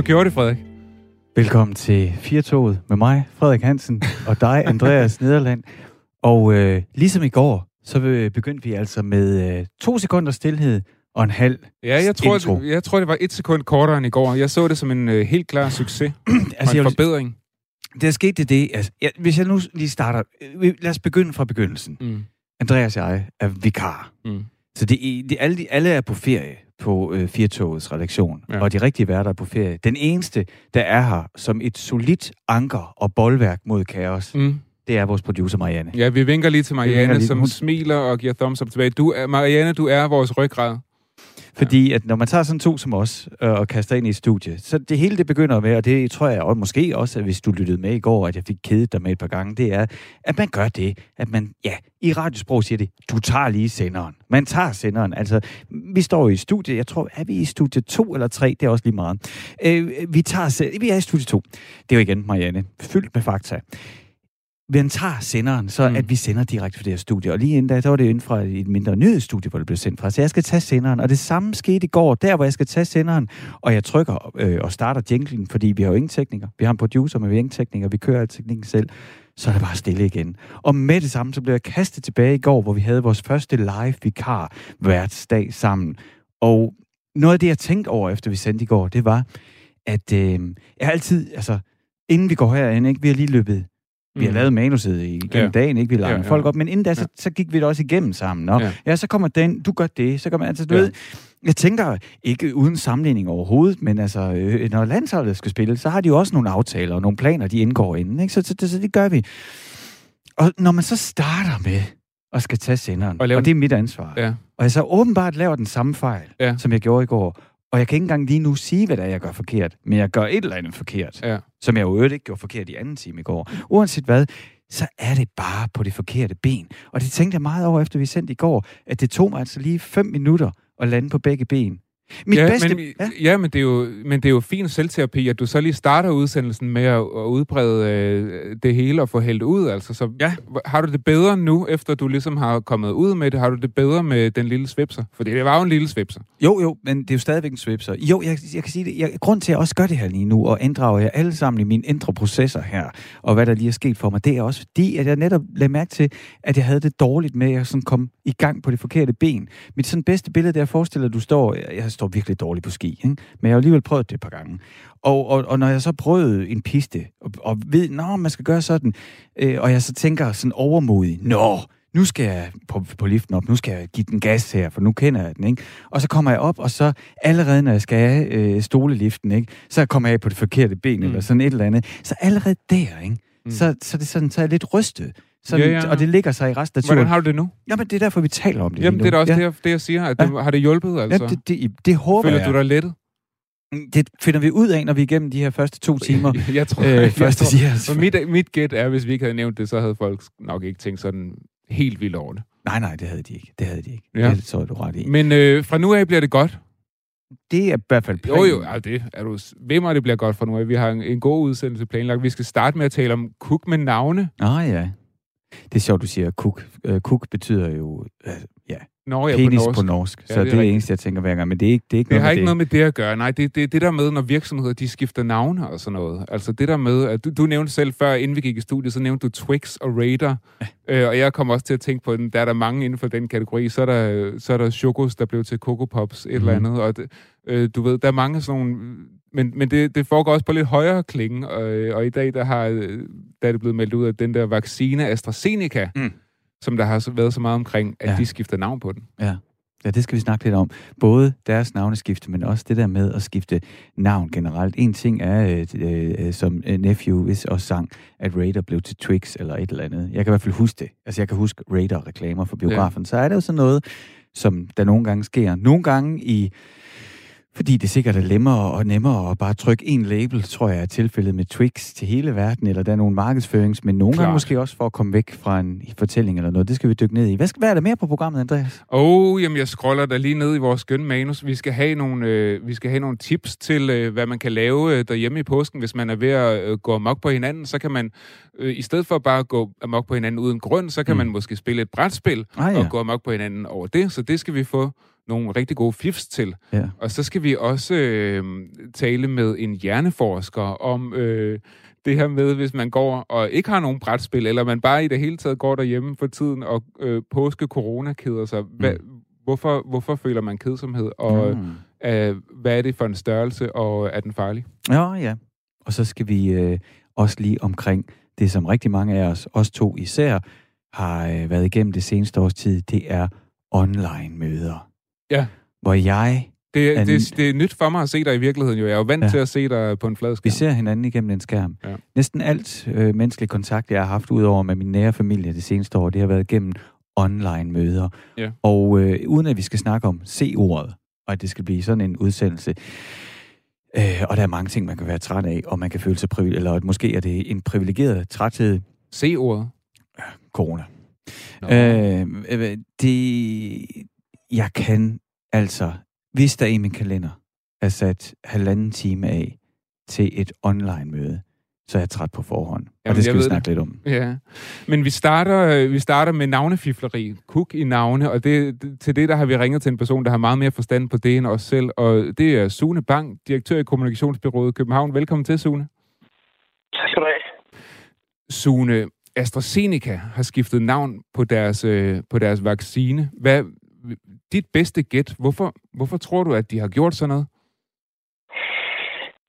du gjorde det, Frederik. Velkommen til Firtoget med mig, Frederik Hansen, og dig, Andreas Nederland. Og øh, ligesom i går, så begyndte vi altså med øh, to sekunder stillhed og en halv Ja, jeg tror, intro. det, jeg tror, det var et sekund kortere end i går. Jeg så det som en øh, helt klar succes altså, og jeg en forbedring. der skete det, altså, ja, hvis jeg nu lige starter, øh, lad os begynde fra begyndelsen. Mm. Andreas og jeg er vikar. Mm. Så det, det, alle, de, alle er på ferie på øh, Firtogets redaktion, Ja. og de rigtige værter er på ferie. Den eneste, der er her som et solidt anker og boldværk mod kaos, mm. Det er vores producer Marianne. Ja, vi vinker lige til Marianne, lige. som Hun- smiler og giver thumbs up tilbage. Du Marianne, du er vores ryggrad. Fordi at når man tager sådan to som os øh, og kaster ind i et studie, så det hele det begynder med, og det tror jeg og måske også, at hvis du lyttede med i går, at jeg fik kedet dig med et par gange, det er, at man gør det, at man, ja, i radiosprog siger det, du tager lige senderen. Man tager senderen. Altså, vi står i studiet, jeg tror, er vi i studie 2 eller 3, det er også lige meget. Øh, vi, tager, vi er i studie 2. Det er jo igen, Marianne, fyldt med fakta. Man tager senderen, så Mm. at vi sender direkte fra det her studie. Og lige inden da, så var det inden fra et mindre nyhedsstudie, hvor det blev sendt fra. Så jeg skal tage senderen. Og det samme skete i går, der hvor jeg skal tage senderen. Og jeg trykker øh, og starter jinglen, fordi vi har jo ingen tekniker. Vi har en producer, men vi har ingen tekniker. Vi kører al teknikken selv. Så er det bare stille igen. Og med det samme, så blev jeg kastet tilbage i går, hvor vi havde vores første live vikar værtsdag sammen. Og noget af det, jeg tænkte over, efter vi sendte i går, det var, at øh, jeg altid, altså, inden vi går herind, ikke, vi har lige løbet vi har Mm. lavet manuset igennem Ja. dagen, ikke? Vi lader Ja, ja, folk op, men inden da, så, så gik vi det også igennem sammen. Nå, Ja. ja. så kommer den, du gør det, så kommer altså, du Ja. ved, jeg tænker ikke uden sammenligning overhovedet, men altså, øh, når landsholdet skal spille, så har de jo også nogle aftaler og nogle planer, de indgår inden, ikke? Så, så, så, det gør vi. Og når man så starter med at skal tage senderen, Og lave og det er mit ansvar, Ja. og jeg så åbenbart laver den samme fejl, Ja. som jeg gjorde i går, og jeg kan ikke engang lige nu sige, hvad det er, jeg gør forkert, men jeg gør et eller andet forkert Ja som jeg jo øvrigt ikke gjorde forkert i anden time i går. Uanset hvad, så er det bare på det forkerte ben. Og det tænkte jeg meget over, efter vi sendte i går, at det tog mig altså lige fem minutter at lande på begge ben. Mit ja, bedste... men, ja. ja men, det er jo, men det er jo fin selvterapi, at du så lige starter udsendelsen med at, at udbrede øh, det hele og få hældt ud. Altså. Så Ja. har du det bedre nu, efter du ligesom har kommet ud med det? Har du det bedre med den lille svipser? For det var jo en lille svipser. Jo, jo, men det er jo stadigvæk en svipser. Jo, jeg, jeg kan sige det. Jeg, grund til, at jeg også gør det her lige nu, og inddrager jer alle sammen i mine indre processer her, og hvad der lige er sket for mig, det er også fordi, at jeg netop lagde mærke til, at jeg havde det dårligt med, at jeg sådan kom i gang på det forkerte ben. Mit sådan bedste billede, der jeg forestiller, at du står, jeg, jeg står virkelig dårligt på ski, ikke? men jeg har alligevel prøvet det et par gange. Og, og, og når jeg så prøvede en piste, og, og ved, nå, man skal gøre sådan, øh, og jeg så tænker sådan overmodig, nå, nu skal jeg på, på liften op, nu skal jeg give den gas her, for nu kender jeg den, ikke? Og så kommer jeg op, og så allerede, når jeg skal have øh, stoleliften, ikke? Så kommer jeg af på det forkerte ben, Mm. eller sådan et eller andet. Så allerede der, ikke? Mm. Så, så, det sådan, så er jeg lidt rystet. Sådan, Ja, ja. Og det ligger sig i resten af turen. Hvordan har du det nu? Jamen, det er derfor, vi taler om det Jamen, det er da også ja. det, jeg, det, jeg siger. At det, har det hjulpet, altså? Ja, det, det, det håber Føler jeg. du dig lettet? Det finder vi ud af, når vi er igennem de her første to timer. jeg tror, øh, jeg første tror, siger. for mit, mit gæt er, hvis vi ikke havde nævnt det, så havde folk nok ikke tænkt sådan helt vildt over det. Nej, nej, det havde de ikke. Det havde de ikke. Ja. Ja. Det tror jeg, du ret i. Men øh, fra nu af bliver det godt. Det er i hvert fald Jo, planen. jo, ja, det er du. Ved mig, det bliver godt fra nu af. Vi har en, en god udsendelse planlagt. Vi skal starte med at tale om cook med navne. Ah, ja. Det er sjovt, du siger kuk. Kuk betyder jo uh, ja, Nå, ja, penis på norsk. på norsk. Ja, så det er det rigtigt. eneste, jeg tænker hver gang. Men det er ikke, det er ikke Det noget har ikke det. noget med det at gøre. Nej, det er det, det der med, når virksomheder de skifter navne og sådan noget. Altså det der med, at du, du nævnte selv før, inden vi gik i studiet, så nævnte du Twix og Raider. Ja. Øh, og jeg kom også til at tænke på, at der er der mange inden for den kategori. Så er der, så er der Chocos, der blev til Coco Pops, et mm. eller Mhm. andet. Og det, øh, du ved, der er mange sådan nogle... Men, men det, det foregår også på lidt højere klinge, og, og i dag der, har, der er det blevet meldt ud, at den der vaccine AstraZeneca, Mm. som der har så været så meget omkring, at ja. Ja. de skifter navn på den. Ja. ja, det skal vi snakke lidt om. Både deres navneskifte, men også det der med at skifte navn generelt. En ting er, øh, øh, som øh, Nephew vist også sang, at Raider blev til Twix eller et eller andet. Jeg kan i hvert fald huske det. Altså, jeg kan huske Raider-reklamer for biografen. Ja. Så er det jo sådan noget, som der nogle gange sker. Nogle gange i Fordi det sikkert er nemmere og nemmere at bare trykke en label, tror jeg er tilfældet med Twix til hele verden, eller der er nogle markedsførings, men nogle Klart. gange måske også for at komme væk fra en fortælling eller noget. Det skal vi dykke ned i. Hvad, skal, hvad er der mere på programmet, Andreas? Oh, jamen jeg scroller der lige ned i vores skønne manus. Vi skal have nogle, øh, vi skal have nogle tips til, øh, hvad man kan lave øh, derhjemme i påsken, hvis man er ved at øh, gå amok på hinanden. Så kan man, øh, i stedet for bare at gå amok på hinanden uden grund, så kan Mm. man måske spille et brætspil Ah, ja. og gå amok på hinanden over det. Så det skal vi få nogle rigtig gode fifs til. Ja. Og så skal vi også øh, tale med en hjerneforsker om øh, det her med, hvis man går og ikke har nogen brætspil, eller man bare i det hele taget går derhjemme for tiden og øh, påske corona keder sig. Hvad, mm. hvorfor, hvorfor føler man kedsomhed? Og mm. øh, hvad er det for en størrelse, og er den farlig? Ja, ja. Og så skal vi øh, også lige omkring det, som rigtig mange af os, os to især, har øh, været igennem det seneste års tid, det er online-møder. Ja. Hvor jeg... Det, er, det, det er nyt for mig at se dig i virkeligheden, jo. Jeg er jo vant ja. til at se dig på en flad skærm. Vi ser hinanden igennem en skærm. Ja. Næsten alt øh, menneskelig kontakt, jeg har haft udover med min nære familie det seneste år, det har været gennem online-møder. Ja. Og øh, uden at vi skal snakke om C-ordet, og at det skal blive sådan en udsendelse, øh, og der er mange ting, man kan være træt af, og man kan føle sig privilegeret, eller at måske er det en privilegeret træthed. C-ordet? Ja, corona. Øh, øh, det, jeg kan altså, hvis der i min kalender er sat halvanden time af til et online-møde, så er jeg træt på forhånd. Jamen, og det skal vi snakke det. lidt om. Ja. Men vi starter, vi starter med navnefifleri. Kuk i navne, og det, til det der har vi ringet til en person, der har meget mere forstand på det end os selv, og det er Sune Bang, direktør i Kommunikationsbyrået København. Velkommen til, Sune. Tak skal du have. Sune, AstraZeneca har skiftet navn på deres, øh, på deres vaccine. Hvad, dit bedste gæt, hvorfor, hvorfor tror du, at de har gjort sådan noget?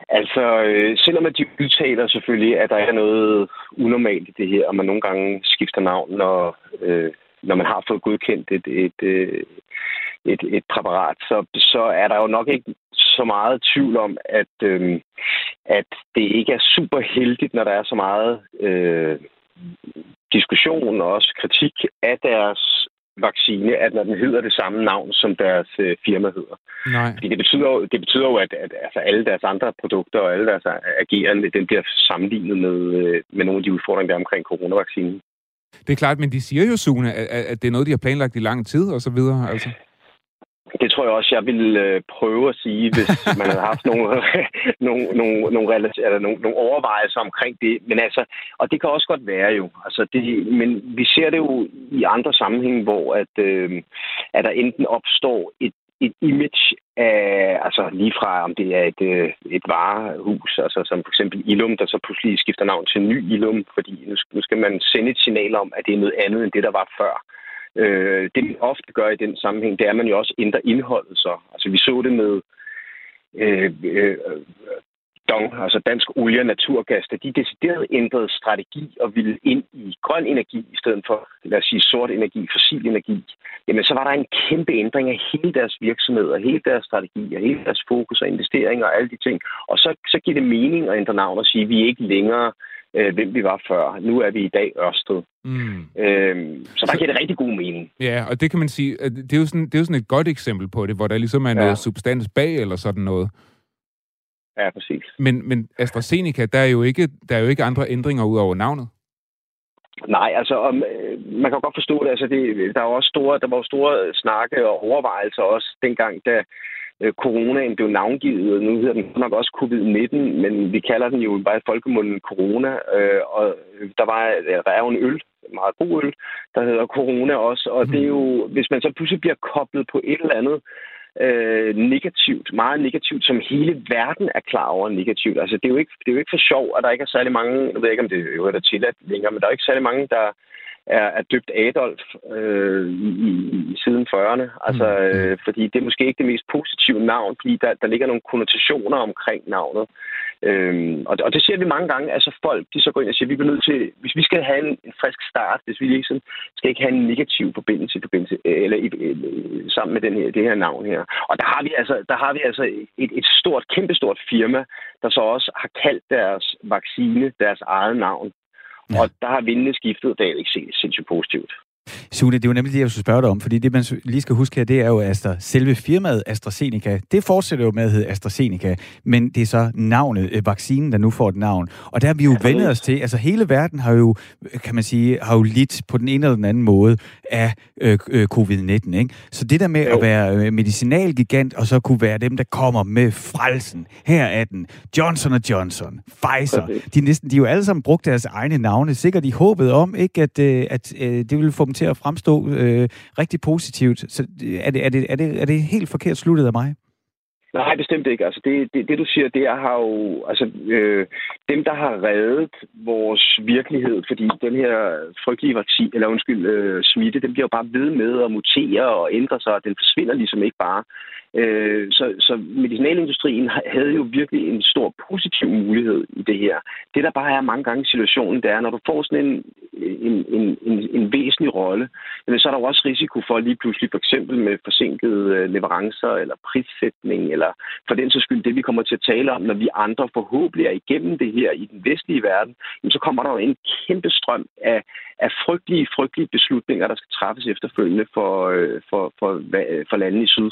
Altså, øh, selvom at de udtaler selvfølgelig, at der er noget unormalt i det her, og man nogle gange skifter navn, når, øh, når man har fået godkendt et, et, øh, et, et præparat, så, så er der jo nok ikke så meget tvivl om, at, øh, at det ikke er super heldigt, når der er så meget øh, diskussion og også kritik af deres vaccine, at når den hedder det samme navn, som deres øh, firma hedder. Nej. Fordi det betyder, jo, det betyder jo, at, at altså alle deres andre produkter og alle deres agerende, den bliver sammenlignet med, øh, med nogle af de udfordringer, der er omkring coronavaccinen. Det er klart, men de siger jo, Sune, at, at det er noget, de har planlagt i lang tid og så videre. Altså. Det tror jeg også, jeg vil øh, prøve at sige, hvis man havde haft nogle, nogle, nogle, nogle, eller nogle, nogle overvejelser omkring det. Men altså, og det kan også godt være jo. Altså det, men vi ser det jo i andre sammenhænge, hvor at, øh, at der enten opstår et et image af, altså lige fra om det er et, øh, et varehus, altså som for eksempel Ilum, der så pludselig skifter navn til Ny Ilum, fordi nu, nu skal man sende et signal om, at det er noget andet end det, der var før. Øh, det man ofte gør i den sammenhæng, det er, at man jo også ændrer indholdet så. Altså vi så det med øh, øh, Dong, altså Dansk Olie og Naturgas, da de decideret ændrede strategi og ville ind i grøn energi i stedet for, lad os sige, sort energi, fossil energi, jamen så var der en kæmpe ændring af hele deres virksomhed og hele deres strategi og hele deres fokus og investeringer og alle de ting. Og så, så giver det mening at ændre navn og sige, at vi er ikke længere øh, hvem vi var før. Nu er vi i dag Ørsted. Mm. Øhm, så der giver det rigtig god mening. Ja, og det kan man sige, det er, jo sådan, det er jo sådan et godt eksempel på det, hvor der ligesom er ja. noget substans bag eller sådan noget. Ja, præcis. Men, men AstraZeneca, der er, jo ikke, der er jo ikke andre ændringer ud over navnet. Nej, altså om, øh, man kan godt forstå det. Altså det der, var også store, der var store snakke og overvejelser også dengang, da øh, coronaen blev navngivet, og nu hedder den nok også covid-19, men vi kalder den jo bare i folkemunden corona, øh, og der, var, der er jo en øl, meget god øl, der hedder corona også, og det er jo, hvis man så pludselig bliver koblet på et eller andet, øh, negativt, meget negativt, som hele verden er klar over negativt. Altså, det er jo ikke, det er jo ikke for sjov, at der ikke er særlig mange, jeg ved ikke, om det er jo er tilladt længere, men der er ikke særlig mange, der er, er døbt Adolf øh, i, i siden 40'erne. Altså, mm, øh, fordi det er måske ikke det mest positive navn, fordi der, der ligger nogle konnotationer omkring navnet. Øhm, og, og det ser vi mange gange. Altså folk, de så går ind og siger, vi bliver nødt til, hvis vi skal have en, en frisk start, hvis vi ligesom skal ikke have en negativ forbindelse, forbindelse eller, eller, eller sammen med den her, det her navn her. Og der har vi altså, der har vi altså et, et stort, kæmpestort firma, der så også har kaldt deres vaccine deres eget navn. Ja. Og der har vindene skiftet, det er ikke sindssygt positivt. Sune, det er jo nemlig det, jeg skulle spørge dig om, fordi det, man lige skal huske her, det er jo, at selve firmaet AstraZeneca, det fortsætter jo med at hedde AstraZeneca, men det er så navnet, øh, vaccinen, der nu får et navn. Og der har vi jo ja, vendet os til, altså hele verden har jo, kan man sige, har jo lidt på den ene eller den anden måde af øh, øh, covid-19, ikke? Så det der med jo. at være øh, medicinalgigant, og så kunne være dem, der kommer med frelsen, her er den, Johnson Johnson, Pfizer, de, næsten, de jo alle sammen brugt deres egne navne, sikkert i håbet om, ikke, at, øh, at øh, det ville få dem til at fremstå øh, rigtig positivt. Så øh, er det, er, det, er, det, er det helt forkert sluttet af mig? Nej, bestemt ikke. Altså det, det, det du siger, det er har jo... Altså, øh, dem, der har reddet vores virkelighed, fordi den her frygtelige vaccin, eller undskyld, øh, smitte, den bliver jo bare ved med at mutere og ændre sig, og den forsvinder ligesom ikke bare. Øh, så, så medicinalindustrien havde jo virkelig en stor positiv mulighed i det her. Det, der bare er mange gange i situationen, det er, når du får sådan en, en, en, en, en væsentlig rolle, så er der jo også risiko for lige pludselig for eksempel med forsinkede øh, leverancer eller prissætning, eller for den så skyld det, vi kommer til at tale om, når vi andre forhåbentlig er igennem det her i den vestlige verden, så kommer der jo en kæmpe strøm af, af frygtelige, frygtelige beslutninger, der skal træffes efterfølgende for, øh, for, for, for, for landene i syd.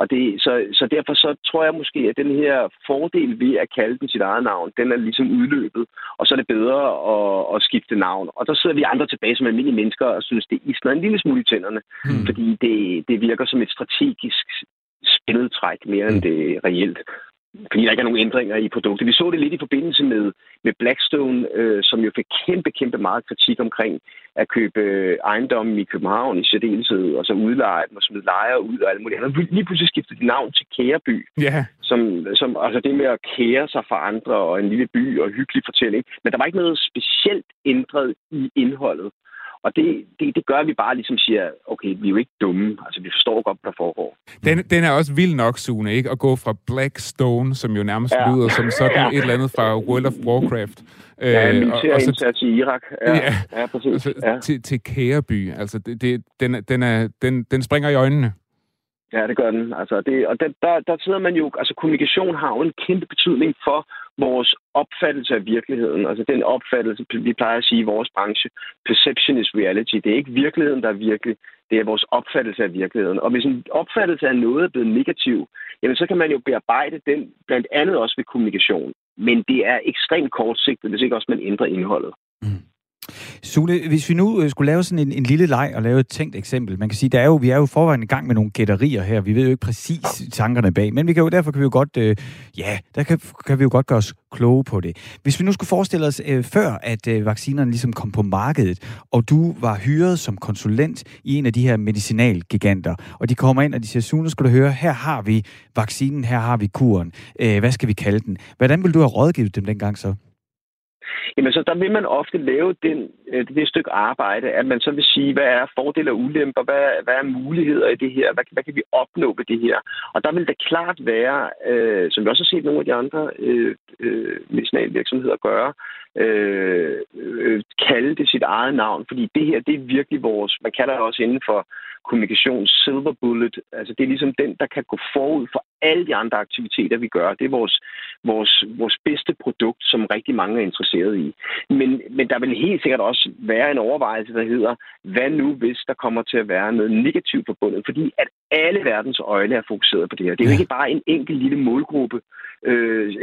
Og det, så, så derfor så tror jeg måske, at den her fordel ved at kalde den sit eget navn, den er ligesom udløbet, og så er det bedre at, at skifte navn. Og der sidder vi andre tilbage som almindelige mennesker og synes, det isner en lille smule i tænderne, hmm. fordi det, det virker som et strategisk spilletræk mere end det reelt fordi der ikke er nogen ændringer i produktet. Vi så det lidt i forbindelse med, med Blackstone, øh, som jo fik kæmpe, kæmpe meget kritik omkring at købe ejendomme i København i særdeleshed, og så udleje dem og smide lejer ud og alt muligt andet. Lige pludselig skiftede de navn til Kæreby, yeah. som, som, altså det med at kære sig for andre og en lille by og hyggelig fortælling. Men der var ikke noget specielt ændret i indholdet. Og det, det, det gør, at vi bare ligesom siger, okay, vi er jo ikke dumme. Altså, vi forstår godt, hvad der foregår. Den, den er også vild nok, Sune, ikke? At gå fra Blackstone, som jo nærmest ja. lyder som sådan ja. et eller andet fra World of Warcraft. Ja, militær øh, indsats i Irak. Ja, ja, ja præcis. Altså, ja. Til, til Kæreby. Altså, det, det, den, den, er, den, den springer i øjnene. Ja, det gør den. Altså, det, og det, der, der sidder man jo... Altså, kommunikation har jo en kæmpe betydning for vores opfattelse af virkeligheden. Altså, den opfattelse, vi plejer at sige i vores branche, perception is reality. Det er ikke virkeligheden, der er virkelig. Det er vores opfattelse af virkeligheden. Og hvis en opfattelse af noget er blevet negativ, jamen, så kan man jo bearbejde den blandt andet også ved kommunikation. Men det er ekstremt kortsigtet, hvis ikke også man ændrer indholdet. Mm. Sune, hvis vi nu øh, skulle lave sådan en, en lille leg og lave et tænkt eksempel, man kan sige, der er jo, vi er jo forvejen i gang med nogle gætterier her, vi ved jo ikke præcis tankerne bag, men vi kan jo, derfor kan vi jo godt, øh, ja, der kan, kan vi jo godt gøre os kloge på det. Hvis vi nu skulle forestille os, øh, før at øh, vaccinerne ligesom kom på markedet, og du var hyret som konsulent i en af de her medicinalgiganter, og de kommer ind, og de siger, Sune, skal du høre, her har vi vaccinen, her har vi kuren, øh, hvad skal vi kalde den? Hvordan vil du have rådgivet dem dengang så? Jamen, så der vil man ofte lave den, øh, det stykke arbejde, at man så vil sige, hvad er fordele og ulemper, hvad, hvad er muligheder i det her, hvad, hvad kan vi opnå ved det her? Og der vil det klart være, øh, som vi også har set nogle af de andre øh, øh, medicinalvirksomheder gøre, øh, øh, kalde det sit eget navn, fordi det her, det er virkelig vores, man kalder det også inden for kommunikation silver bullet, altså det er ligesom den, der kan gå forud for alle de andre aktiviteter, vi gør. Det er vores, vores, vores bedste produkt, som rigtig mange er interesseret i. Men, men der vil helt sikkert også være en overvejelse, der hedder, hvad nu hvis der kommer til at være noget negativt forbundet? Fordi at alle verdens øjne er fokuseret på det her. Det er jo ikke bare en enkelt lille målgruppe, øh,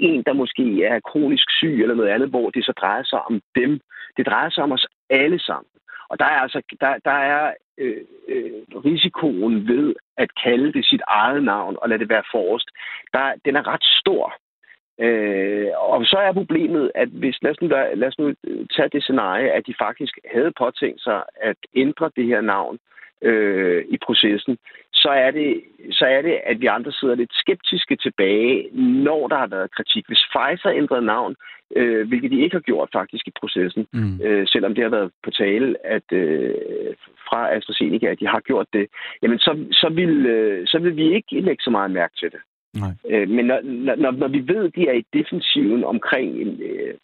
en, der måske er kronisk syg eller noget andet, hvor det så drejer sig om dem. Det drejer sig om os alle sammen. Og der er altså der, der er øh, øh, risikoen ved at kalde det sit eget navn og lade det være forrest, der, den er ret stor. Øh, og så er problemet, at hvis, lad os, nu, lad os nu tage det scenarie, at de faktisk havde påtænkt sig at ændre det her navn øh, i processen, så er, det, så er det, at vi andre sidder lidt skeptiske tilbage, når der har været kritik. Hvis Pfizer ændrede navn, øh, hvilket de ikke har gjort faktisk i processen, mm. øh, selvom det har været på tale at øh, fra AstraZeneca, at de har gjort det, jamen så, så, vil, øh, så vil vi ikke lægge så meget mærke til det. Nej. Øh, men når, når, når vi ved, at de er i defensiven omkring øh,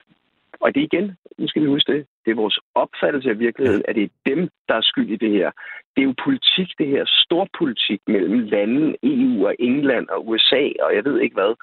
og det igen, nu skal vi huske det, det er vores opfattelse af virkeligheden, at det er dem, der er skyld i det her. Det er jo politik, det her storpolitik mellem lande, EU og England og USA og jeg ved ikke hvad.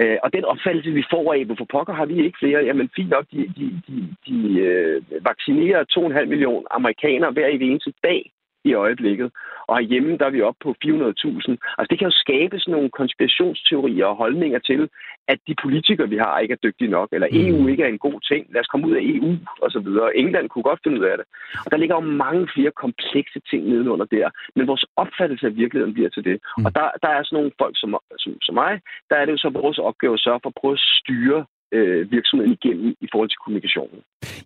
Øh, og den opfattelse, vi får af, hvorfor pokker har vi ikke flere, jamen fint nok, de, de, de, de øh, vaccinerer 2,5 millioner amerikanere hver eneste dag i øjeblikket. Og herhjemme, der er vi oppe på 400.000. Altså det kan jo skabe sådan nogle konspirationsteorier og holdninger til, at de politikere, vi har, ikke er dygtige nok, eller EU mm. ikke er en god ting. Lad os komme ud af EU, og så videre. England kunne godt finde ud af det. Og der ligger jo mange flere komplekse ting nedenunder der. Men vores opfattelse af virkeligheden bliver til det. Mm. Og der, der er sådan nogle folk som, som, som mig, der er det jo så vores opgave at sørge for at prøve at styre øh, virksomheden igennem i forhold til kommunikationen.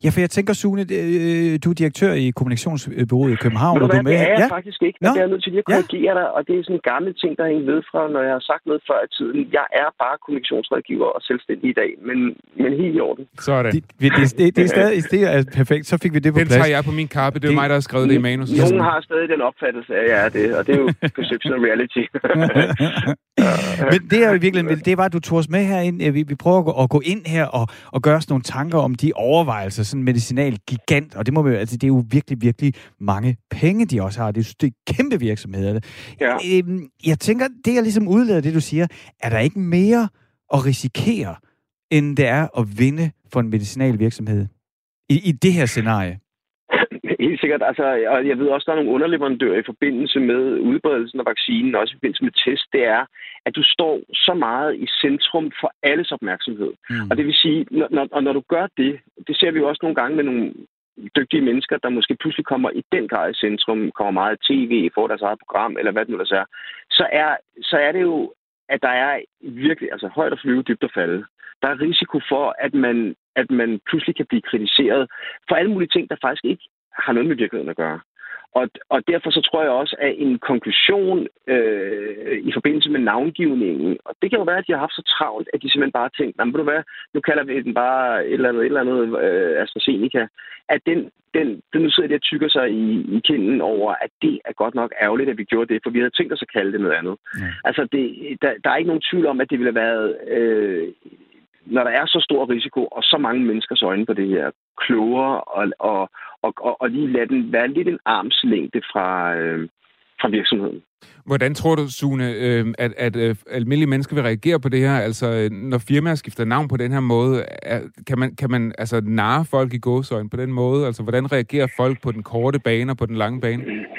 Ja, for jeg tænker, Sune, øh, du er direktør i Kommunikationsbyrået i København, og du er med... Det er jeg ja? faktisk ikke, men det er nødt til lige at korrigere ja. dig, og det er sådan en gammel ting, der hænger ved fra, når jeg har sagt noget før i tiden. Jeg er bare kommunikationsrådgiver og selvstændig i dag, men, men helt i orden. Sådan. Det, det, det, det er stadig det er perfekt, så fik vi det på Den plads. tager jeg på min kappe, det er det, mig, der har skrevet det i manus. Nogen har stadig den opfattelse af, at jeg er det, og det er jo perception of reality. men det er jo virkelig, det var, at du tog os med herind. Vi, vi prøver at gå, at gå ind her og, og gøre os nogle tanker om de overvejelser, sådan medicinal gigant, og det må vi, altså, det er jo virkelig, virkelig mange penge, de også har. Det er, det er kæmpe virksomheder. Ja. Øhm, jeg tænker, det er ligesom udlader det, du siger, er der ikke mere at risikere, end det er at vinde for en medicinal virksomhed i, i det her scenarie? Sikkert. Altså, og jeg ved også, der er nogle underleverandører i forbindelse med udbredelsen af vaccinen, også i forbindelse med test, det er, at du står så meget i centrum for alles opmærksomhed. Mm. Og det vil sige, når, når, og når du gør det, det ser vi jo også nogle gange med nogle dygtige mennesker, der måske pludselig kommer i den grad i centrum, kommer meget tv, får deres eget program, eller hvad det nu der er, så er, så er det jo, at der er virkelig, altså højt at flyve, dybt at falde. Der er risiko for, at man, at man pludselig kan blive kritiseret for alle mulige ting, der faktisk ikke har noget med virkeligheden at gøre. Og, og derfor så tror jeg også, at en konklusion øh, i forbindelse med navngivningen, og det kan jo være, at de har haft så travlt, at de simpelthen bare har tænkt, du hvad, nu kalder vi den bare et eller andet, et eller andet øh, AstraZeneca, at den, den, den nu sidder de og tykker sig i, i kinden over, at det er godt nok ærgerligt, at vi gjorde det, for vi havde tænkt os at kalde det noget andet. Ja. Altså, det, der, der er ikke nogen tvivl om, at det ville have været øh, når der er så stor risiko, og så mange menneskers øjne på det her, klogere og, og, og, og, og lige lade den være lidt en armslængde fra, øh, fra virksomheden. Hvordan tror du, Sune, øh, at, at øh, almindelige mennesker vil reagere på det her? Altså, når firmaer skifter navn på den her måde, er, kan man, kan man altså narre folk i gåsøjne på den måde? Altså, hvordan reagerer folk på den korte bane og på den lange bane?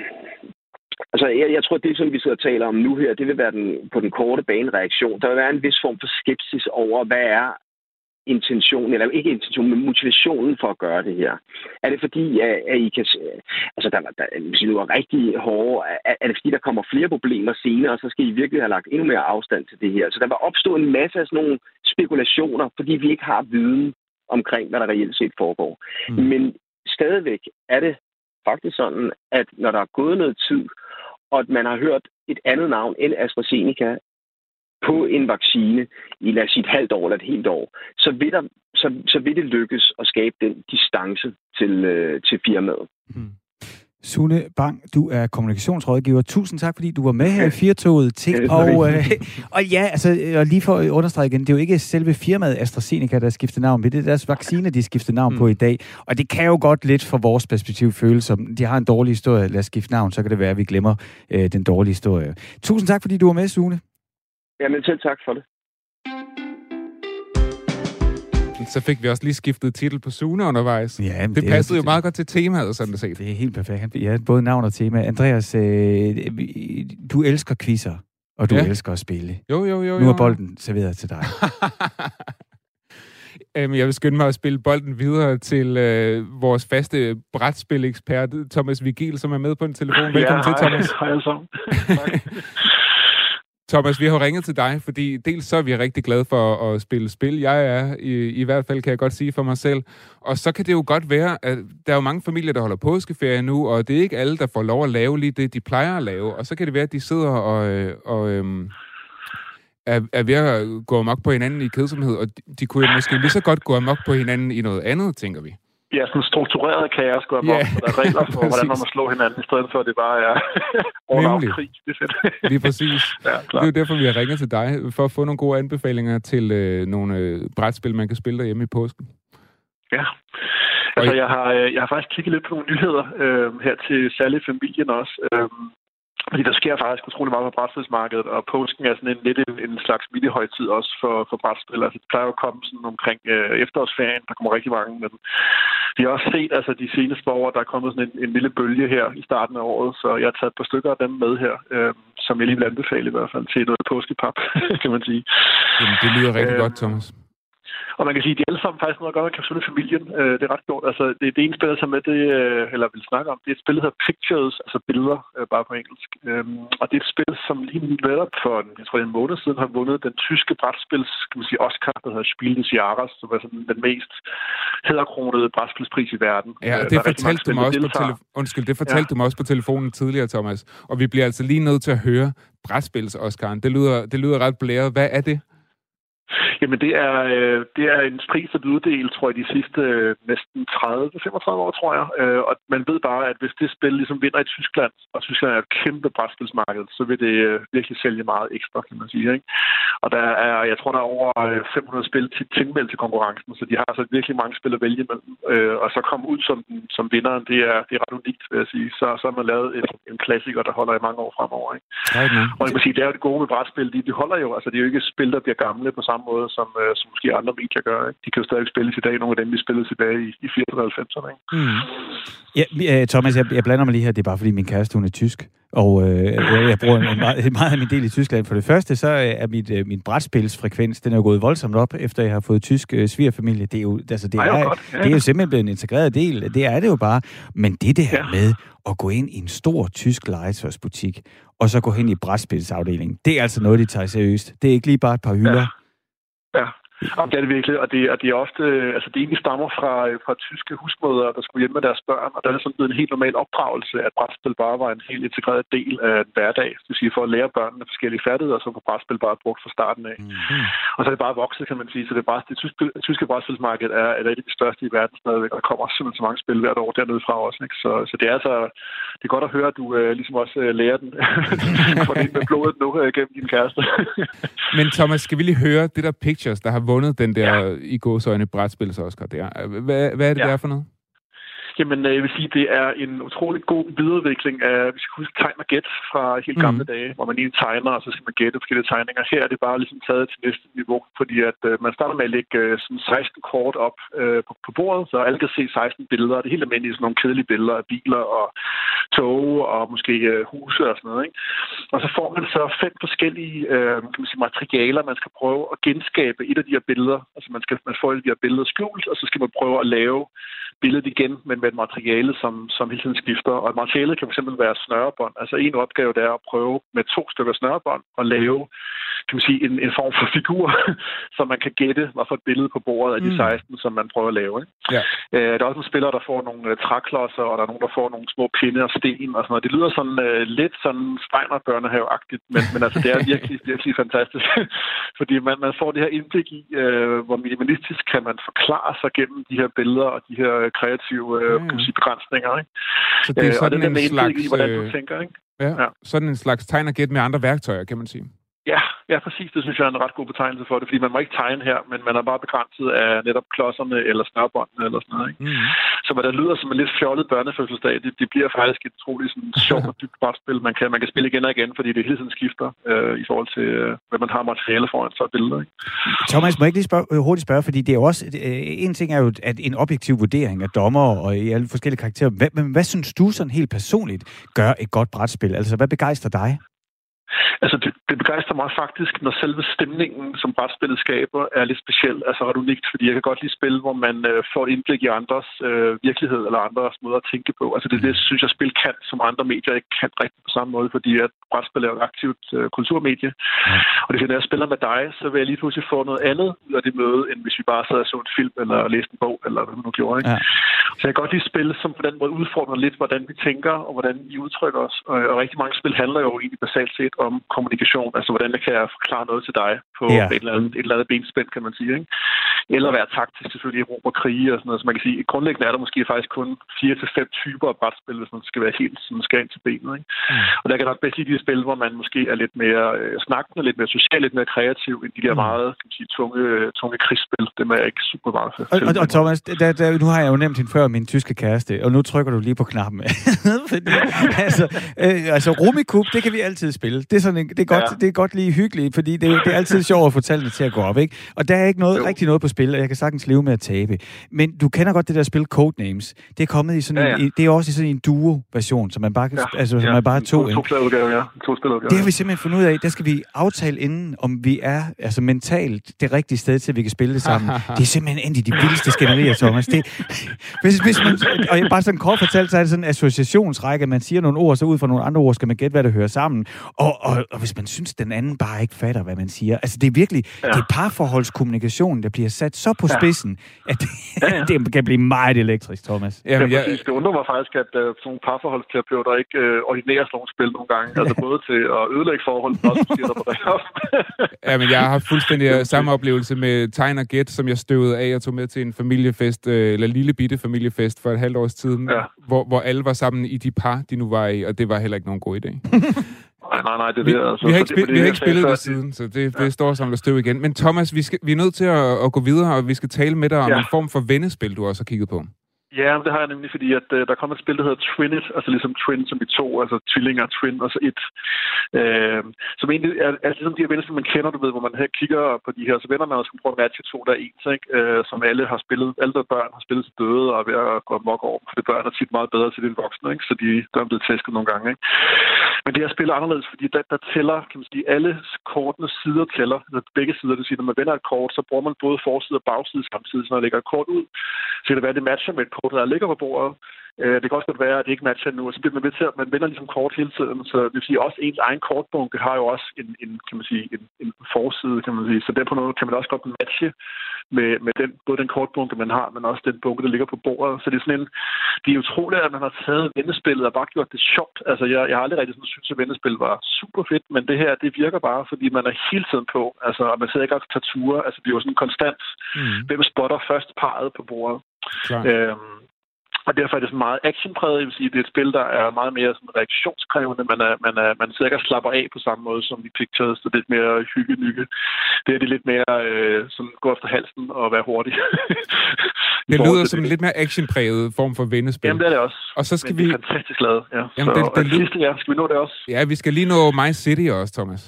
Altså, jeg, jeg tror, det, som vi sidder og taler om nu her, det vil være den, på den korte bane reaktion. Der vil være en vis form for skepsis over, hvad er intentionen, eller ikke intentionen, men motivationen for at gøre det her? Er det fordi, at, at I kan... Altså, der, der, hvis I nu er rigtig hårde, er, er det fordi, der kommer flere problemer senere, og så skal I virkelig have lagt endnu mere afstand til det her? Så der vil opstå en masse af sådan nogle spekulationer, fordi vi ikke har viden omkring, hvad der reelt set foregår. Mm. Men stadigvæk er det faktisk sådan, at når der er gået noget tid, og at man har hørt et andet navn end AstraZeneca på en vaccine i, lad os sige, et halvt år eller et helt år, så vil, der, så, så vil det lykkes at skabe den distance til, øh, til firmaet. Mm. Sune Bang, du er kommunikationsrådgiver. Tusind tak, fordi du var med her i Firtoget. Til, og, øh, og ja, altså, og lige for at understrege igen, det er jo ikke selve firmaet AstraZeneca, der skifter navn, men det er deres vaccine, de skifter navn mm. på i dag. Og det kan jo godt lidt fra vores perspektiv føles som, de har en dårlig historie, lad os skifte navn, så kan det være, at vi glemmer øh, den dårlige historie. Tusind tak, fordi du var med, Sune. Jamen selv tak for det. Så fik vi også lige skiftet titel på Sune undervejs. Ja, det, det passede jo meget godt til temaet, sådan det set. Det er helt perfekt. Ja, både navn og tema. Andreas, øh, du elsker quizzer, og du ja. elsker at spille. Jo, jo, jo. Nu er bolden serveret til dig. Øhm, jeg vil skynde mig at spille bolden videre til øh, vores faste brætspil-ekspert, Thomas Vigil, som er med på en telefon. Velkommen ja, hej, til, Thomas. Hej sammen. Thomas, vi har ringet til dig, fordi dels så er vi rigtig glade for at spille spil. Jeg er, i, i hvert fald kan jeg godt sige for mig selv. Og så kan det jo godt være, at der er jo mange familier, der holder påskeferie nu, og det er ikke alle, der får lov at lave lige det, de plejer at lave. Og så kan det være, at de sidder og, øh, og øhm, er, er ved at gå amok på hinanden i kedsomhed, og de, de kunne jo måske lige så godt gå amok på hinanden i noget andet, tænker vi ja, sådan struktureret kaos går yeah. op, og der er regler for, hvordan man må slå hinanden, i stedet for, at det bare er all krig. Det er fedt. Lige præcis. ja, klar. Det er derfor, vi har ringet til dig, for at få nogle gode anbefalinger til øh, nogle øh, brætspil, man kan spille derhjemme i påsken. Ja. Altså, jeg har, øh, jeg har faktisk kigget lidt på nogle nyheder øh, her til særlig familien også. Øh, fordi der sker faktisk utrolig meget på brætspilsmarkedet, og påsken er sådan en lidt en, en slags mini-højtid også for, for brætspil. Altså, det plejer jo at komme sådan omkring øh, efterårsferien, der kommer rigtig mange, men vi har også set, altså de seneste år, der er kommet sådan en, en lille bølge her i starten af året, så jeg har taget et par stykker af dem med her, øh, som jeg lige vil anbefale i hvert fald til noget påskepap, kan man sige. Jamen, det lyder rigtig øh, godt, Thomas. Og man kan sige, at de alle sammen faktisk noget at gøre med Capsule familien. Øh, det er ret gjort. Altså, det, det ene spil, som med det, øh, eller vil snakke om, det er et spil, der hedder Pictures, altså billeder, øh, bare på engelsk. Øhm, og det er et spil, som lige netop for, jeg tror, en måned siden har vundet den tyske brætspils, kan man sige, Oscar, der hedder Spiel des Jahres, som er sådan den mest hedderkronede brætspilspris i verden. Ja, og det fortalte du mig også på telefon. Undskyld, det fortalte ja. du mig også på telefonen tidligere, Thomas. Og vi bliver altså lige nødt til at høre brætspils Oscar. Det lyder, det lyder ret blæret. Hvad er det? Jamen, det er, øh, det er en pris, der bliver uddelt, tror jeg, de sidste øh, næsten 30-35 år, tror jeg. Øh, og man ved bare, at hvis det spil ligesom vinder i Tyskland, og Tyskland er et kæmpe brætspilsmarked, så vil det virkelig sælge meget ekstra, kan man sige. Ikke? Og der er, jeg tror, der er over 500 spil til tilmeldt til konkurrencen, så de har altså virkelig mange spil at vælge imellem. Og så komme ud som, som vinderen, det er, det er ret unikt, vil jeg sige. Så, så har man lavet et, en klassiker, der holder i mange år fremover. Ikke? og jeg kan sige, det er jo det gode med brætspil. De, de holder jo, altså det er jo ikke spil, der bliver gamle på samme måde, som, øh, som måske andre medier gør. Ikke? De kan jo stadig spilles i dag, nogle af dem, vi spillede tilbage i, i 94'erne. Ikke? Mm. Ja, øh, Thomas, jeg, jeg blander mig lige her, det er bare fordi min kæreste, hun er tysk. Og øh, jeg, jeg bruger en meget, meget af min del i Tyskland. For det første, så er mit, øh, min brætspilsfrekvens, den er jo gået voldsomt op, efter jeg har fået tysk øh, svigerfamilie. Det er jo, altså, det, er, ja. det er jo simpelthen blevet en integreret del. Det er det jo bare. Men det her ja. med at gå ind i en stor tysk legetøjsbutik, og så gå hen i brætspilsafdelingen, det er altså noget, de tager seriøst. Det er ikke lige bare et par hylder. Ja. Yeah. Jamen, det er det virkelig, og det, og det er ofte, altså det egentlig stammer fra, fra tyske husmødre, der skulle hjemme med deres børn, og der er sådan blevet en helt normal opdragelse, at brætspil bare var en helt integreret del af en hverdag. Det vil sige, for at lære børnene forskellige færdigheder, så var brætspil bare brugt fra starten af. Mm. Og så er det bare vokset, kan man sige, så det, er bare, det tyske, tyske brætspilsmarked er et af de største i verden stadigvæk, og der kommer også simpelthen så mange spil hvert år dernede fra også. Ikke? Så, så det er altså, det er godt at høre, at du uh, ligesom også uh, lærer den, for det med blodet nu uh, gennem din kæreste. Men Thomas, skal vi lige høre det der Pictures, der har vundet den der ja. i gåsøjne brætspils Oscar der. Hvad, hvad er det, ja. der for noget? Jamen, øh, jeg vil sige, det er en utrolig god videreudvikling af, vi skal huske, tegn og gæt fra helt gamle mm. dage, hvor man lige tegner, og så skal man gætte forskellige tegninger. Her er det bare ligesom taget til næste niveau, fordi at øh, man starter med at lægge øh, sådan 16 kort op øh, på, på bordet, så alle kan se 16 billeder. Det er helt almindeligt sådan nogle kedelige billeder af biler og tog og måske øh, huse og sådan noget. Ikke? Og så får man så fem forskellige øh, kan man sige, materialer, man skal prøve at genskabe et af de her billeder. Altså man skal man får de her billeder skjult, og så skal man prøve at lave billedet igen, men med et materiale, som, som hele tiden skifter. Og et materiale kan fx være snørebånd. Altså en opgave der er at prøve med to stykker snørebånd at lave kan man sige, en, en form for figur, så man kan gætte, hvad for et billede på bordet af de 16, mm. som man prøver at lave. Ikke? Ja. Øh, der er også nogle spillere, der får nogle uh, træklodser, og der er nogen, der får nogle små pinde og sten og sådan noget. Det lyder sådan uh, lidt sådan Steiner børnehave-agtigt, men, men altså, det er virkelig, virkelig fantastisk. Fordi man, man får det her indblik i, uh, hvor minimalistisk kan man forklare sig gennem de her billeder og de her kreative uh, mm. sige, begrænsninger. Ikke? Så det er sådan uh, og en slags... I, hvordan du tænker, ikke? Ja, ja, sådan en slags tegn og gæt med andre værktøjer, kan man sige. Ja, ja, præcis. Det synes jeg er en ret god betegnelse for det, fordi man må ikke tegne her, men man er bare begrænset af netop klodserne eller snørbåndene eller sådan noget. Ikke? Mm. Så hvad der lyder som en lidt fjollet børnefødselsdag, det, det bliver faktisk et utroligt sådan, sjovt og dybt brætspil. Man kan, man kan spille igen og igen, fordi det hele tiden skifter øh, i forhold til, øh, hvad man har materiale foran sig billeder. Ikke? Thomas, må jeg ikke lige spørge, øh, hurtigt spørge, fordi det er også, øh, en ting er jo at en objektiv vurdering af dommer og i alle forskellige karakterer. Hvad, men hvad synes du sådan helt personligt gør et godt brætspil? Altså, hvad begejstrer dig? Altså, det, det begejstrer mig faktisk, når selve stemningen, som brætspillet skaber, er lidt speciel. Altså ret unikt, fordi jeg kan godt lide spil, hvor man øh, får indblik i andres øh, virkelighed eller andres måder at tænke på. Altså det, det synes jeg, spil kan, som andre medier ikke kan rigtig på samme måde, fordi at brætspil er et aktivt øh, kulturmedie. Og det er, når jeg spiller med dig, så vil jeg lige pludselig få noget andet ud af det møde, end hvis vi bare sad og så en film eller læste en bog, eller hvad man nu gjorde. Ikke? Ja. Så jeg kan godt lide spil, som på den måde udfordrer lidt, hvordan vi tænker og hvordan vi udtrykker os. Og, og rigtig mange spil handler jo egentlig basalt set om kommunikation. Altså, hvordan kan jeg forklare noget til dig på ja. et, eller andet, et eller andet benspænd, kan man sige. Ikke? Eller være taktisk selvfølgelig i rum og krige og sådan noget. Så man kan sige, grundlæggende er der måske faktisk kun fire til fem typer af brætspil, hvis man skal være helt sådan, skal ind til benet. Ikke? Mm. Og der kan godt bedst lide de spil, hvor man måske er lidt mere øh, snakkende, lidt mere social, lidt mere kreativ, end de der mm. meget kan man sige, tunge, tunge krigsspil. Dem er jeg ikke super meget for. Og, og, og Thomas, da, da, nu har jeg jo nemt hende før, min tyske kæreste, og nu trykker du lige på knappen. Altså, øh, altså Rummikub, det kan vi altid spille. Det er, sådan det er, godt, ja. det er godt lige hyggeligt, fordi det, det er altid sjovt at få tallene til at gå op, ikke? Og der er ikke noget, rigtig noget på spil, og jeg kan sagtens leve med at tabe. Men du kender godt det der spil Codenames. Det er kommet i sådan ja, ja. en, det er også i sådan en duo-version, så man bare kan, ja, altså, ja. man bare to. To, to udgave, ja. To spiludgave, det har vi simpelthen fundet ud af. Der skal vi aftale inden, om vi er altså mentalt det rigtige sted til, at vi kan spille det sammen. det er simpelthen en af de vildeste skænderier, Thomas. Det, hvis, hvis man, og bare sådan kort fortalt, så er det sådan en associationsrække. Man siger nogle ord, så ud fra nogle andre ord skal man gætte, hvad der hører sammen. Og, og, og hvis man synes, den anden bare ikke fatter, hvad man siger. Altså, det er virkelig, ja. det er parforholdskommunikationen, der bliver sat så på spidsen, ja. at det, ja, ja. det kan blive meget elektrisk, Thomas. Jamen, ja, præcis. Det undrer mig faktisk, at uh, sådan nogle parforholdsterapeuter ikke uh, ordinerer sådan nogle spil nogle gange. Altså både til at ødelægge forhold, men også siger der på det Ja, men jeg har fuldstændig samme oplevelse med Tegn og Gæt, som jeg støvede af og tog med til en familiefest, øh, eller lille bitte familiefest for et halvt års tid, ja. hvor, hvor alle var sammen i de par, de nu var i, og det var heller ikke nogen god idé. Nej, nej, nej, det vi, er altså, vi har ikke, spil, vi har ikke spillet det siden, så det, det ja. står som der støv igen. Men Thomas, vi, skal, vi er nødt til at, at gå videre, og vi skal tale med dig om ja. en form for vennespil, du også har kigget på. Ja, det har jeg nemlig, fordi at, øh, der kommer et spil, der hedder Twinit, altså ligesom Twin som i to, altså tvillinger, Twin og så et. øh, som egentlig er, er ligesom de her venner, som man kender, du ved, hvor man her kigger på de her, så vender man også prøve at matche to, der er ens, ikke? Øh, som alle har spillet, alle der børn har spillet til døde og er ved at gå mok over, for det børn er tit meget bedre til de voksne, ikke? så de, der er blevet tæsket nogle gange. Ikke? Men det her spil er anderledes, fordi der, der tæller, kan man sige, alle kortene sider tæller, altså begge sider, det vil sige, når man vender et kort, så bruger man både forside og bagside samtidig, så når man lægger et kort ud, så kan det være, at det matcher med et kort, der ligger på bordet. Øh, det kan også godt være, at det ikke matcher nu, og så bliver man ved til, at man vender ligesom kort hele tiden. Så det vil sige, også ens egen kortbunke har jo også en, en kan man sige, en, en forside, kan man sige. Så der på noget kan man også godt matche med, med den, både den kortbunke, man har, men også den bunke, der ligger på bordet. Så det er sådan en, det er utroligt, at man har taget vendespillet og bare gjort det sjovt. Altså, jeg, jeg har aldrig rigtig sådan, synes, at vendespil var super fedt, men det her, det virker bare, fordi man er hele tiden på. Altså, og man sidder ikke og tager ture. Altså, det er jo sådan konstant, mm. hvem spotter først parret på bordet. Klar. Øhm, og derfor er det sådan meget actionpræget. Jeg vil sige, det er et spil, der er meget mere sådan reaktionskrævende. Man, er, man, er, man sidder ikke og slapper af på samme måde som i Pictures. Så det er lidt mere hygge-nygge. Det er det lidt mere øh, sådan, gå efter halsen og være hurtig. det lyder som en lidt mere actionpræget form for vendespil. Jamen, det er det også. Og så skal Men vi... Det er fantastisk lavet, ja. Jamen, så, det, det, det sidste, ja, skal vi nå det også? Ja, vi skal lige nå My City også, Thomas.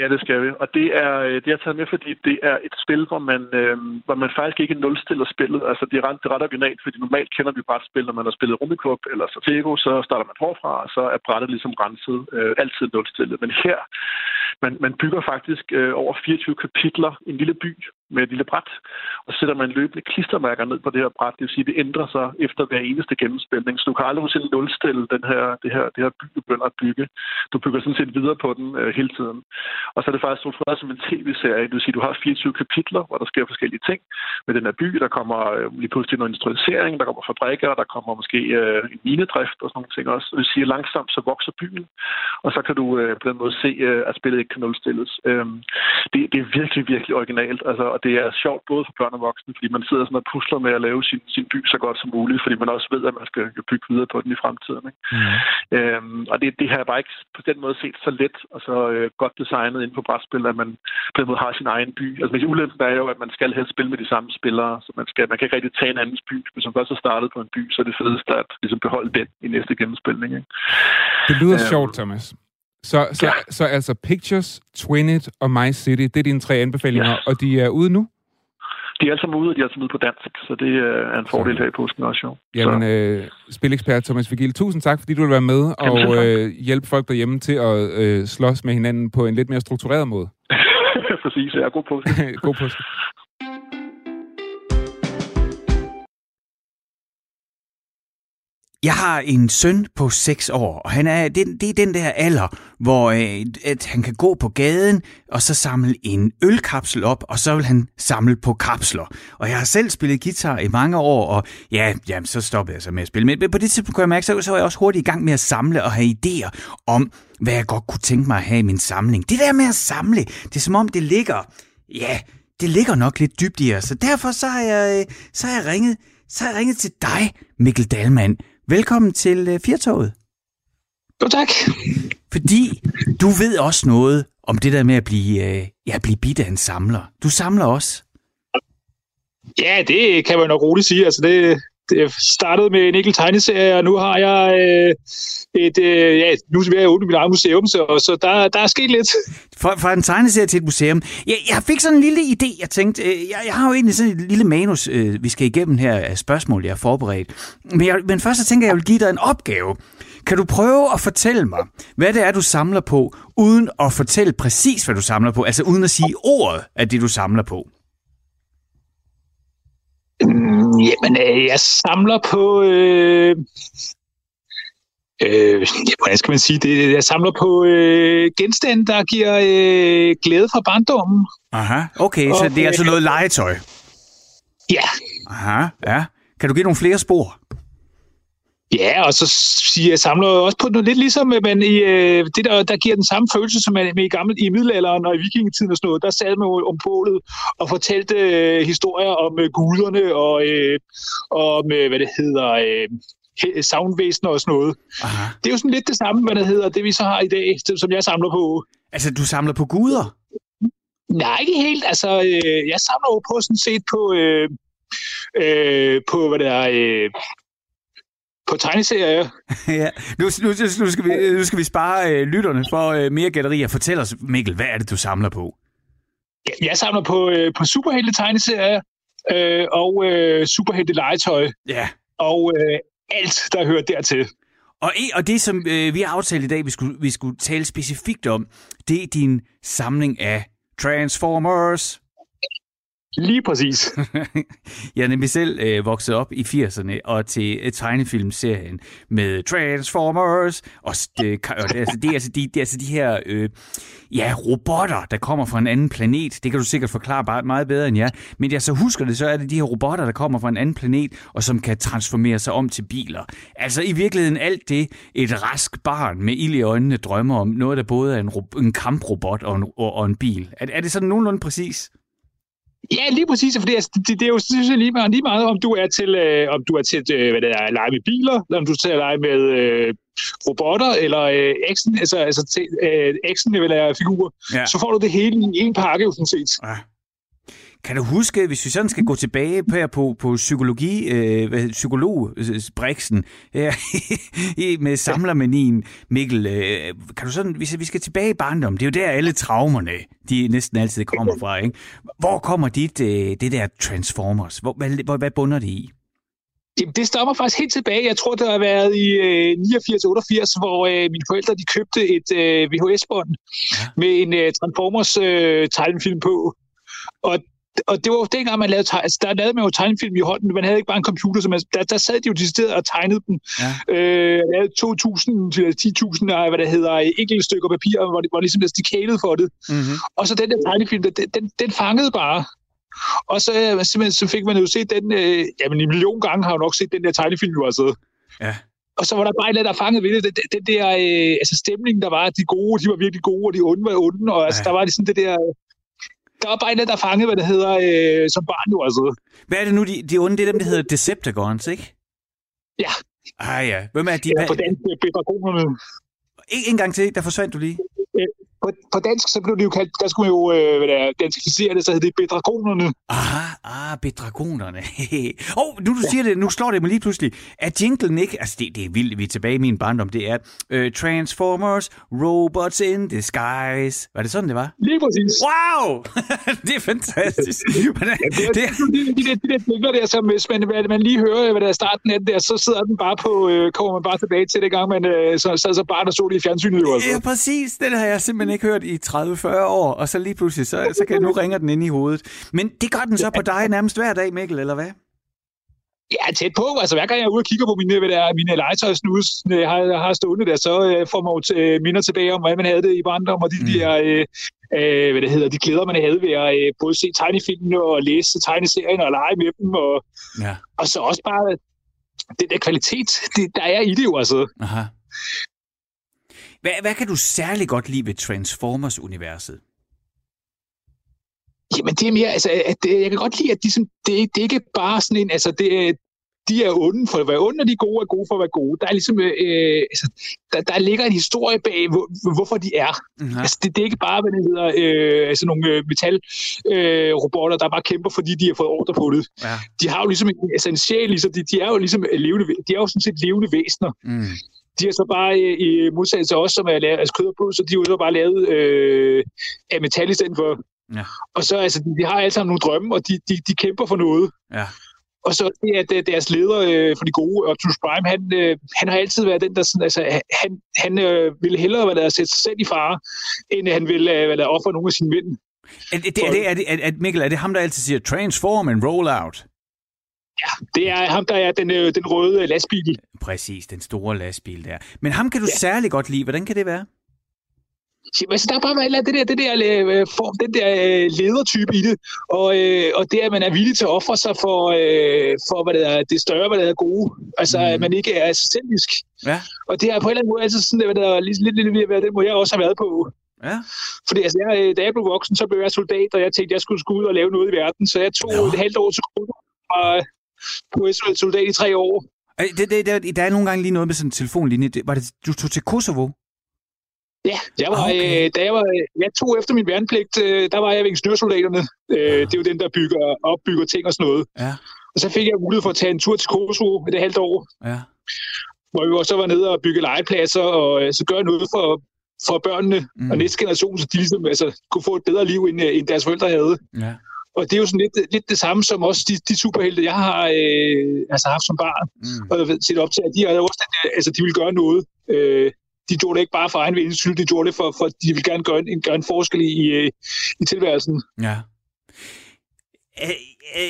Ja, det skal vi. Og det er, øh, det jeg taget med, fordi det er et spil, hvor man, øh, hvor man faktisk ikke nulstiller spillet. Altså, det er ret, det er ret originalt, fordi normalt kender vi bare et spil, når man har spillet Rummikub eller Satego, så starter man forfra, og så er brættet ligesom renset, øh, altid nulstillet. Men her, man, man bygger faktisk øh, over 24 kapitler i en lille by, med et lille bræt, og så sætter man løbende klistermærker ned på det her bræt. Det vil sige, at det ændrer sig efter hver eneste gennemspilning. Så du kan aldrig nogensinde nulstille den her, det her, det her by, du begynder at bygge. Du bygger sådan set videre på den øh, hele tiden. Og så er det faktisk struktureret som en tv-serie. Det vil sige, at du har 24 kapitler, hvor der sker forskellige ting med den her by. Der kommer øh, lige pludselig noget industrialisering, der kommer fabrikker, der kommer måske øh, en minedrift og sådan nogle ting også. Det vil sige, at langsomt så vokser byen, og så kan du øh, på den måde se, øh, at spillet ikke kan nulstilles. Øh, det, det er virkelig, virkelig originalt. Altså, og det er sjovt både for børn og voksne, fordi man sidder sådan og pusler med at lave sin, sin by så godt som muligt, fordi man også ved, at man skal bygge videre på den i fremtiden. Ikke? Mm. Øhm, og det, det har jeg bare ikke på den måde set så let og så øh, godt designet inden på brætspil, at man på den måde har sin egen by. Altså, men ulempen er jo, at man skal helst spille med de samme spillere, så man, skal, man kan ikke rigtig tage en andens by. Hvis man først har startet på en by, så er det fedeste at ligesom beholde den i næste gennemspilning. Ikke? Det lyder øhm, sjovt, Thomas. Så, så, ja. så altså Pictures, Twinit og My City, det er dine tre anbefalinger, ja. og de er ude nu? De er alle sammen ude, og de er altså ude på dansk, så det er en fordel her i påsken også, jo. Jamen, øh, spilekspert Thomas Vigil, tusind tak, fordi du vil være med og øh, hjælpe folk derhjemme til at øh, slås med hinanden på en lidt mere struktureret måde. Præcis, ja. God påske. God påske. Jeg har en søn på 6 år, og han er, det, det er den der alder, hvor øh, at han kan gå på gaden, og så samle en ølkapsel op, og så vil han samle på kapsler. Og jeg har selv spillet guitar i mange år, og ja, jamen, så stoppede jeg så med at spille. Men på det tidspunkt kunne jeg mærke, så, så var jeg også hurtigt i gang med at samle og have idéer om, hvad jeg godt kunne tænke mig at have i min samling. Det der med at samle, det er som om det ligger, ja, det ligger nok lidt dybt i os. Så derfor så har jeg, øh, så har jeg ringet, så har jeg ringet til dig, Mikkel Dalman, Velkommen til uh, Firtoget. Jo, tak. Fordi du ved også noget om det der med at blive, uh, ja, blive bidt af en samler. Du samler også. Ja, det kan man nok roligt sige. Altså det, jeg startede med en enkelt tegneserie, og nu har jeg øh, et, øh, ja, nu er jeg åbne mit eget museum, så, så der, der er sket lidt. Fra, fra en tegneserie til et museum. Jeg, jeg fik sådan en lille idé. Jeg tænkte, øh, jeg, jeg har jo egentlig sådan et lille manus, øh, vi skal igennem her af spørgsmål, jeg har forberedt. Men, jeg, men først så tænker jeg, jeg vil give dig en opgave. Kan du prøve at fortælle mig, hvad det er, du samler på, uden at fortælle præcis, hvad du samler på? Altså uden at sige ordet af det, du samler på. Mm, jamen, øh, jeg samler på... Øh, øh, hvordan skal man sige det? Jeg samler på øh, genstande, der giver øh, glæde fra barndommen. Aha, okay, så det er altså noget legetøj. Ja. Aha, ja. Kan du give nogle flere spor? Ja, og så siger jeg samler også på noget lidt ligesom, man i, øh, det der, der giver den samme følelse, som man med i, gamle, i middelalderen og i vikingetiden og sådan noget. Der sad man om bålet og fortalte øh, historier om øh, guderne og, øh, og om, øh, hvad det hedder, øh, savnvæsener og sådan noget. Aha. Det er jo sådan lidt det samme, hvad det hedder, det vi så har i dag, som jeg samler på. Altså, du samler på guder? Nej, ikke helt. Altså, øh, jeg samler jo på sådan set på, øh, øh, på hvad det er, øh, på tegneserier. ja. Nu, nu, nu, skal vi, nu skal vi spare øh, lytterne for øh, mere gallerier. Fortæl os, Mikkel, hvad er det, du samler på? Ja, jeg samler på, øh, på superhelte tegneserier øh, og øh, superhelte legetøj. Ja. Og øh, alt, der hører dertil. Og, og det, som øh, vi har aftalt i dag, vi skulle, vi skulle tale specifikt om, det er din samling af Transformers. Lige præcis. jeg er nemlig selv øh, vokset op i 80'erne og til øh, tegnefilmserien med Transformers. Og øh, det, det, altså, det, er, altså, de, det er altså de her øh, ja, robotter, der kommer fra en anden planet. Det kan du sikkert forklare bare meget bedre end jeg. Men jeg så husker det, så er det de her robotter, der kommer fra en anden planet, og som kan transformere sig om til biler. Altså i virkeligheden alt det, et rask barn med ild i øjnene drømmer om. Noget, der både er en, en kamprobot og en, og, og en bil. Er, er det sådan nogenlunde præcis? Ja, lige præcis, for det, er, det, det er jo synes jeg, lige, meget, lige meget, om du er til, øh, om du er til øh, hvad det er, at lege med biler, eller om du er til at lege med øh, robotter, eller øh, X'en, altså, altså til, øh, vil være figurer, ja. så får du det hele i en pakke, jo sådan set. Ja. Kan du huske, hvis vi sådan skal gå tilbage på, på, på psykologi, øh, psykologbriksen, øh, med samlermanien, Mikkel, øh, kan du sådan, hvis vi skal tilbage i barndom, det er jo der alle traumerne, de næsten altid kommer fra, ikke? Hvor kommer dit, øh, det der Transformers? Hvor, hvad, hvad bunder det i? Jamen, det stammer faktisk helt tilbage. Jeg tror, det har været i øh, 89-88, hvor øh, mine forældre de købte et øh, VHS-bånd ja. med en øh, Transformers-tegnefilm øh, på. Og og det var jo dengang, man lavede, altså, der lavede man jo tegnefilm i hånden. Man havde ikke bare en computer, så man, der, der sad de jo decideret og tegnede dem. Ja. Øh, lavede 2.000 til 10.000 af, hvad det hedder, enkelte stykker papir, hvor det var ligesom stikalede for det. Mm-hmm. Og så den der tegnefilm, den, den, den fangede bare. Og så, simpelthen, så fik man jo set den, øh, jamen en million gange har jeg nok set den der tegnefilm, jo altså. Ja. Og så var der bare et der fangede ved det. Den, den der øh, altså stemningen, der var, de gode, de var virkelig gode, og de onde var onde. Og altså, ja. der var det sådan det der der var bare en, der fangede, hvad det hedder, øh, som barn jo altså. Hvad er det nu, de, de onde, det er dem, der hedder Decepticons, ikke? Ja. Ah ja. Hvem er de? Ja, på dansk, Bedragonerne. En, en gang til, der forsvandt du lige. Øh, på, på dansk, så blev det jo kaldt, der skulle jo øh, hvad det er, danskificere det, så hed det bedragonerne. Aha, ah, bedragonerne. Åh, oh, nu du siger det, nu slår det mig lige pludselig. Er jinglen ikke, altså det, det er vildt, vi er tilbage i min barndom, det er uh, Transformers, Robots in Disguise. Var det sådan, det var? Lige præcis. Wow! det er fantastisk. Men, ja, det, er, det, de, de, de, de der, der, som hvis man, hvad, man lige hører, hvad der er starten af den der, så sidder den bare på, øh, kommer man bare tilbage til det gang, man øh, så, så, så bare der så det i fjernsynet. Jo, altså. Ja, præcis. Den har jeg simpelthen ikke hørt i 30-40 år, og så lige pludselig, så, så kan nu ringer den ind i hovedet. Men det gør den så på dig nærmest hver dag, Mikkel, eller hvad? Ja, tæt på. Altså, hver gang jeg er ude og kigger på mine, hvad der er, mine legetøjsnus, jeg har, jeg har stående der, så øh, får man jo øh, minder tilbage om, hvordan man havde det i barndom, og de, mm. der, øh, øh, hvad det hedder, de glæder, man havde ved at øh, både se tegnefilmene og læse tegneserien og lege med dem, og, ja. og så også bare den der kvalitet, det, der er i det jo, altså. Aha. Hvad, hvad kan du særlig godt lide ved Transformers-universet? Jamen, det er mere, altså, at det, jeg kan godt lide, at de, sådan, det, det er ikke bare sådan en, altså, det, de er onde for at være onde, og de er gode er gode for at være gode. Der er ligesom, øh, altså, der, der ligger en historie bag, hvor, hvorfor de er. Mm-hmm. Altså, det, det er ikke bare, hvad det hedder, øh, altså nogle øh, metalrobotter, øh, der bare kæmper, fordi de har fået ordre på det. Ja. De har jo ligesom en, altså en sjæl, ligesom, de, de er jo ligesom levende, de er jo sådan set levende væsener. Mm. De er så bare øh, i modsætning til os, som er lavet, altså kød og blod, så de er jo så bare lavet øh, af metal i stedet for. Ja. Og så, altså, de, de har alle sammen nogle drømme, og de, de, de kæmper for noget. Ja. Og så det, at deres leder øh, for de gode, Optimus Prime, han, øh, han har altid været den, der sådan, altså, han, han øh, ville hellere være der, sætte sig selv i fare, end han ville øh, være der, ofre nogle af sine mænd. Er det, er, det, er, det, er, det, Mikkel, er det ham, der altid siger transform and roll out? Ja, det er ham, der er den, øh, den røde lastbil. Præcis, den store lastbil der. Men ham kan du ja. særlig godt lide. Hvordan kan det være? Altså, der er bare det der, det der øh, form, den der øh, ledertype i det, og, øh, og det, at man er villig til at ofre sig for, øh, for hvad det, er, det større, hvad det er gode. Altså, mm. at man ikke er selvdisk. Ja. Og det er på en eller anden måde altså sådan, hvad der er lidt, lidt, lidt, lidt, det må jeg også have været på. Ja. Fordi altså, jeg, da jeg blev voksen, så blev jeg soldat, og jeg tænkte, at jeg skulle, skulle ud og lave noget i verden, så jeg tog ja. et halvt år til Kosovo, og på soldat i tre år. Det, det, der, der er nogle gange lige noget med sådan en telefonlinje. Var det, du tog til Kosovo? Ja, jeg var, okay. øh, da jeg, var, jeg tog efter min værnepligt, øh, der var jeg ved ingeniørsoldaterne. Øh, ja. Det er jo den, der bygger, opbygger ting og sådan noget. Ja. Og så fik jeg mulighed for at tage en tur til Kosovo et halvt år. Ja. Hvor vi også var nede og bygge legepladser og øh, så gøre noget for, for børnene mm. og næste generation, så de ligesom, altså, kunne få et bedre liv, end, øh, end deres forældre havde. Ja. Og det er jo sådan lidt, lidt det samme som også de, de superhelte, jeg har øh, altså haft som barn, mm. og set op til, at de, er også, altså, de vil gøre noget. Øh, de gjorde det ikke bare for egen vindens skyld, de gjorde det for, for de vil gerne gøre en, gøre en forskel i, øh, i tilværelsen. Ja. Æ, æ,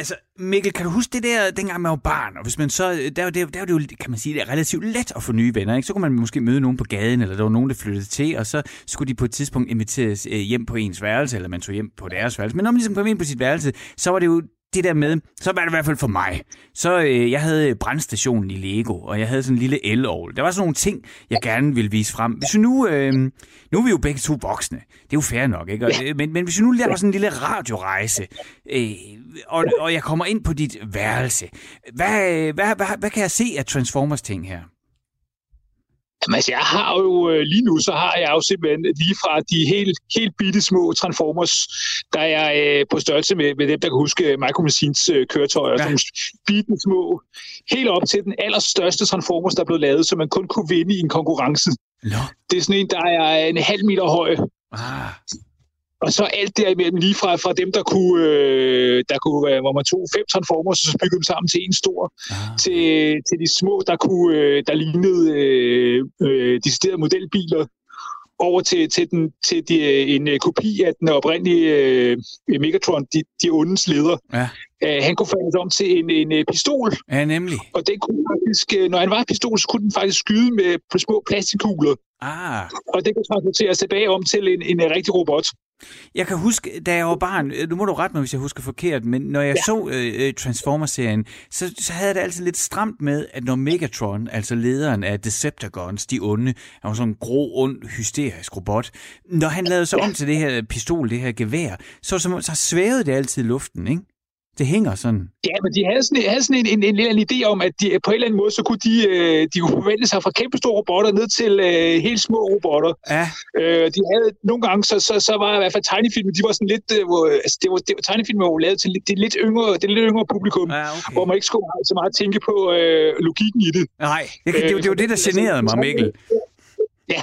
altså, Mikkel, kan du huske det der, dengang man var barn, og hvis man så, øh, der, der, der var det jo, kan man sige, det er relativt let at få nye venner, ikke? Så kunne man måske møde nogen på gaden, eller der var nogen, der flyttede til, og så skulle de på et tidspunkt inviteres øh, hjem på ens værelse, eller man tog hjem på deres værelse. Men når man ligesom kom ind på sit værelse, så var det jo det der med, så var det i hvert fald for mig. Så øh, jeg havde brandstationen i Lego, og jeg havde sådan en lille el -ovl. Der var sådan nogle ting, jeg gerne ville vise frem. Hvis nu, øh, nu er vi jo begge to voksne. Det er jo fair nok, ikke? Og, øh, men, men hvis vi nu laver sådan en lille radiorejse, øh, og, og jeg kommer ind på dit værelse, hvad, hvad, hvad, hvad kan jeg se af Transformers-ting her? Jamen, altså, jeg har jo øh, lige nu, så har jeg jo simpelthen lige fra de helt, helt bitte små Transformers, der er øh, på størrelse med, med dem, der kan huske Michael Messins øh, køretøjer, ja. sådan bitte små, helt op til den allerstørste Transformers, der er blevet lavet, som man kun kunne vinde i en konkurrence. Ja. Det er sådan en, der er en halv meter høj. Ah. Og så alt derimellem, lige fra, fra dem, der kunne, øh, der kunne øh, hvor man tog fem transformers, og så byggede dem sammen til en stor, ah. til, til de små, der, kunne, øh, der lignede øh, øh, deciderede modelbiler, over til, til, den, til de, øh, en øh, kopi af den oprindelige øh, Megatron, de, de ondes leder. Ja. Uh, han kunne falde om til en, en, en pistol. Ja, nemlig. Og den kunne faktisk, når han var en pistol, så kunne den faktisk skyde med små plastikkugler. Ah. Og det kunne transporteres tilbage om til en, en rigtig robot. Jeg kan huske, da jeg var barn, øh, nu må du rette mig, hvis jeg husker forkert, men når jeg ja. så uh, Transformers-serien, så, så havde jeg det altid lidt stramt med, at når Megatron, altså lederen af Decepticons, de onde, han var sådan en grå, ond, hysterisk robot, når han lavede sig ja. om til det her pistol, det her gevær, så, så, så svævede det altid i luften, ikke? Det hænger sådan. Ja, men de havde sådan, havde sådan en, en, en, en idé om, at de, på en eller anden måde, så kunne de, øh, de kunne forvente sig fra kæmpe store robotter ned til øh, helt små robotter. Ja. Øh, de havde nogle gange, så, så, så var i hvert fald tegnefilmen, de var sådan lidt, øh, altså, det var, det var tegnefilmen var lavet til det lidt yngre, det lidt yngre publikum, ja, okay. hvor man ikke skulle så meget tænke på øh, logikken i det. Nej, det, det, det, det var det, der generede mig, Mikkel. Ja,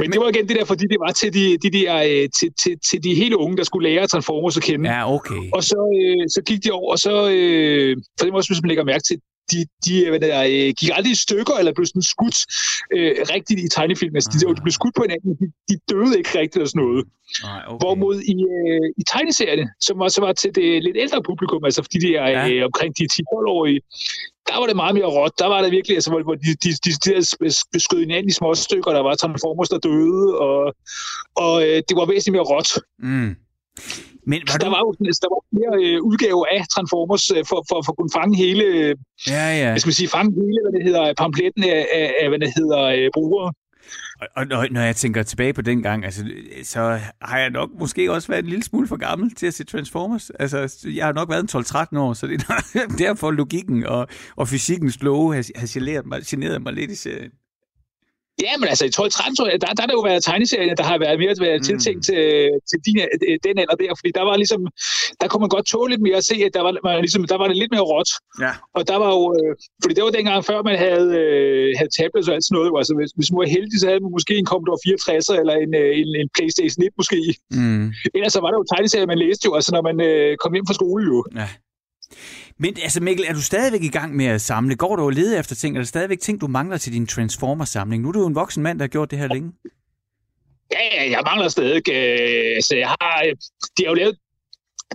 men det var igen det der, fordi det var til de, de, der, øh, til, til, til de hele unge, der skulle lære Transformers at kende. Ja, okay. Og så, øh, så gik de over, og så, øh, for det må også, hvis man lægger mærke til, de, de hvad der, øh, gik aldrig i stykker, eller blev sådan skudt øh, rigtigt i tegnefilm. Altså, de, de blev skudt på hinanden, de, de døde ikke rigtigt og sådan noget. Nej, okay. Hvorimod i, øh, i tegneserierne, som også var til det lidt ældre publikum, altså fordi de er ja. øh, omkring de 10-12-årige, der var det meget mere råt. Der var det virkelig, altså, hvor, de, de, de, de beskød hinanden i små stykker, der var Transformers, der døde, og, og øh, det var væsentligt mere råt. Mm. Men var du... Der var jo sådan, der var flere øh, udgaver af Transformers øh, for, for, for at kunne fange hele, ja, ja. Hvad skal sige, fange hele, hvad det hedder, pamfletten af, af, af hvad det hedder, øh, brugere. Og, og når, når jeg tænker tilbage på den gang, altså, så har jeg nok måske også været en lille smule for gammel til at se Transformers. Altså, jeg har nok været en 12-13 år, så det er derfor logikken og, og fysikkens love har, har generet, mig, generet mig lidt i serien. Ja, men altså i 12 13 der, der har der jo været tegneserier, der har været mere været mm. tiltænkt til, til din, øh, den alder der, fordi der var ligesom, der kunne man godt tåle lidt mere at se, at der var, man, ligesom, der var det lidt mere råt. Ja. Og der var jo, øh, fordi det var dengang før man havde, øh, havde tablets og alt sådan noget, altså hvis, hvis man var heldig, så havde man måske en Commodore 64 eller en, øh, en, en Playstation 1 måske. Mm. Ellers så var der jo tegneserier, man læste jo, altså når man øh, kom hjem fra skole jo. Ja. Men altså Mikkel, er du stadigvæk i gang med at samle? Går du og leder efter ting? Er der stadigvæk ting, du mangler til din Transformers-samling? Nu er du jo en voksen mand, der har gjort det her længe. Ja, ja, jeg mangler stadig. Øh, så jeg har, øh, de har jo lavet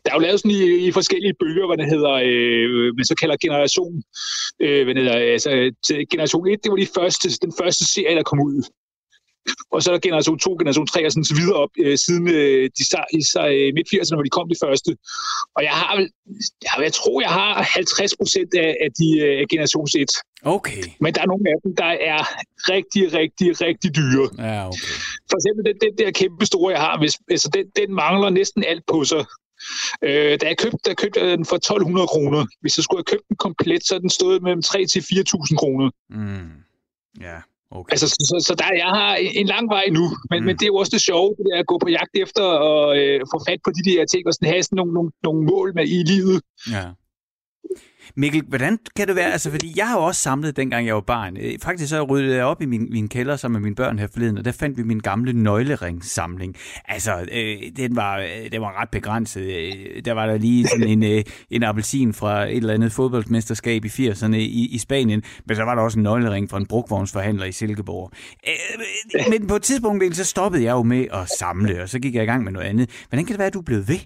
der er jo lavet sådan i, i forskellige bølger, hvad det hedder, øh, man så kalder generation, øh, hvad det hedder, altså, generation 1, det var de første, den første serie, der kom ud og så er der generation 2, generation 3 og sådan så videre op, øh, siden øh, de i sig, øh, midt-80'erne, hvor de kom de første. Og jeg har jeg, jeg tror, jeg har 50 procent af, af de øh, generation 1. Okay. Men der er nogle af dem, der er rigtig, rigtig, rigtig dyre. Ja, okay. For eksempel den, den der kæmpe store, jeg har, hvis, altså den, den mangler næsten alt på sig. Øh, da jeg købte, der købte den for 1200 kroner. Hvis jeg skulle have købt den komplet, så er den stået mellem 3 til 4.000 kroner. Mm. Ja. Okay. Altså, så, så, så der, jeg har en lang vej nu, men, mm. men det er jo også det sjove, det er at gå på jagt efter og øh, få fat på de der ting, og sådan have sådan nogle, nogle, nogle mål med i livet. Ja. Mikkel, hvordan kan det være? Altså, fordi jeg har jo også samlet, dengang jeg var barn. Øh, faktisk så ryddede jeg op i min, min kælder sammen med mine børn her forleden, og der fandt vi min gamle nøgleringssamling. Altså, øh, den, var, øh, den var ret begrænset. Øh, der var der lige sådan en, øh, en appelsin fra et eller andet fodboldmesterskab i 80'erne i, i Spanien, men så var der også en nøglering fra en brugvognsforhandler i Silkeborg. Øh, men på et tidspunkt, så stoppede jeg jo med at samle, og så gik jeg i gang med noget andet. Hvordan kan det være, at du er blevet ved?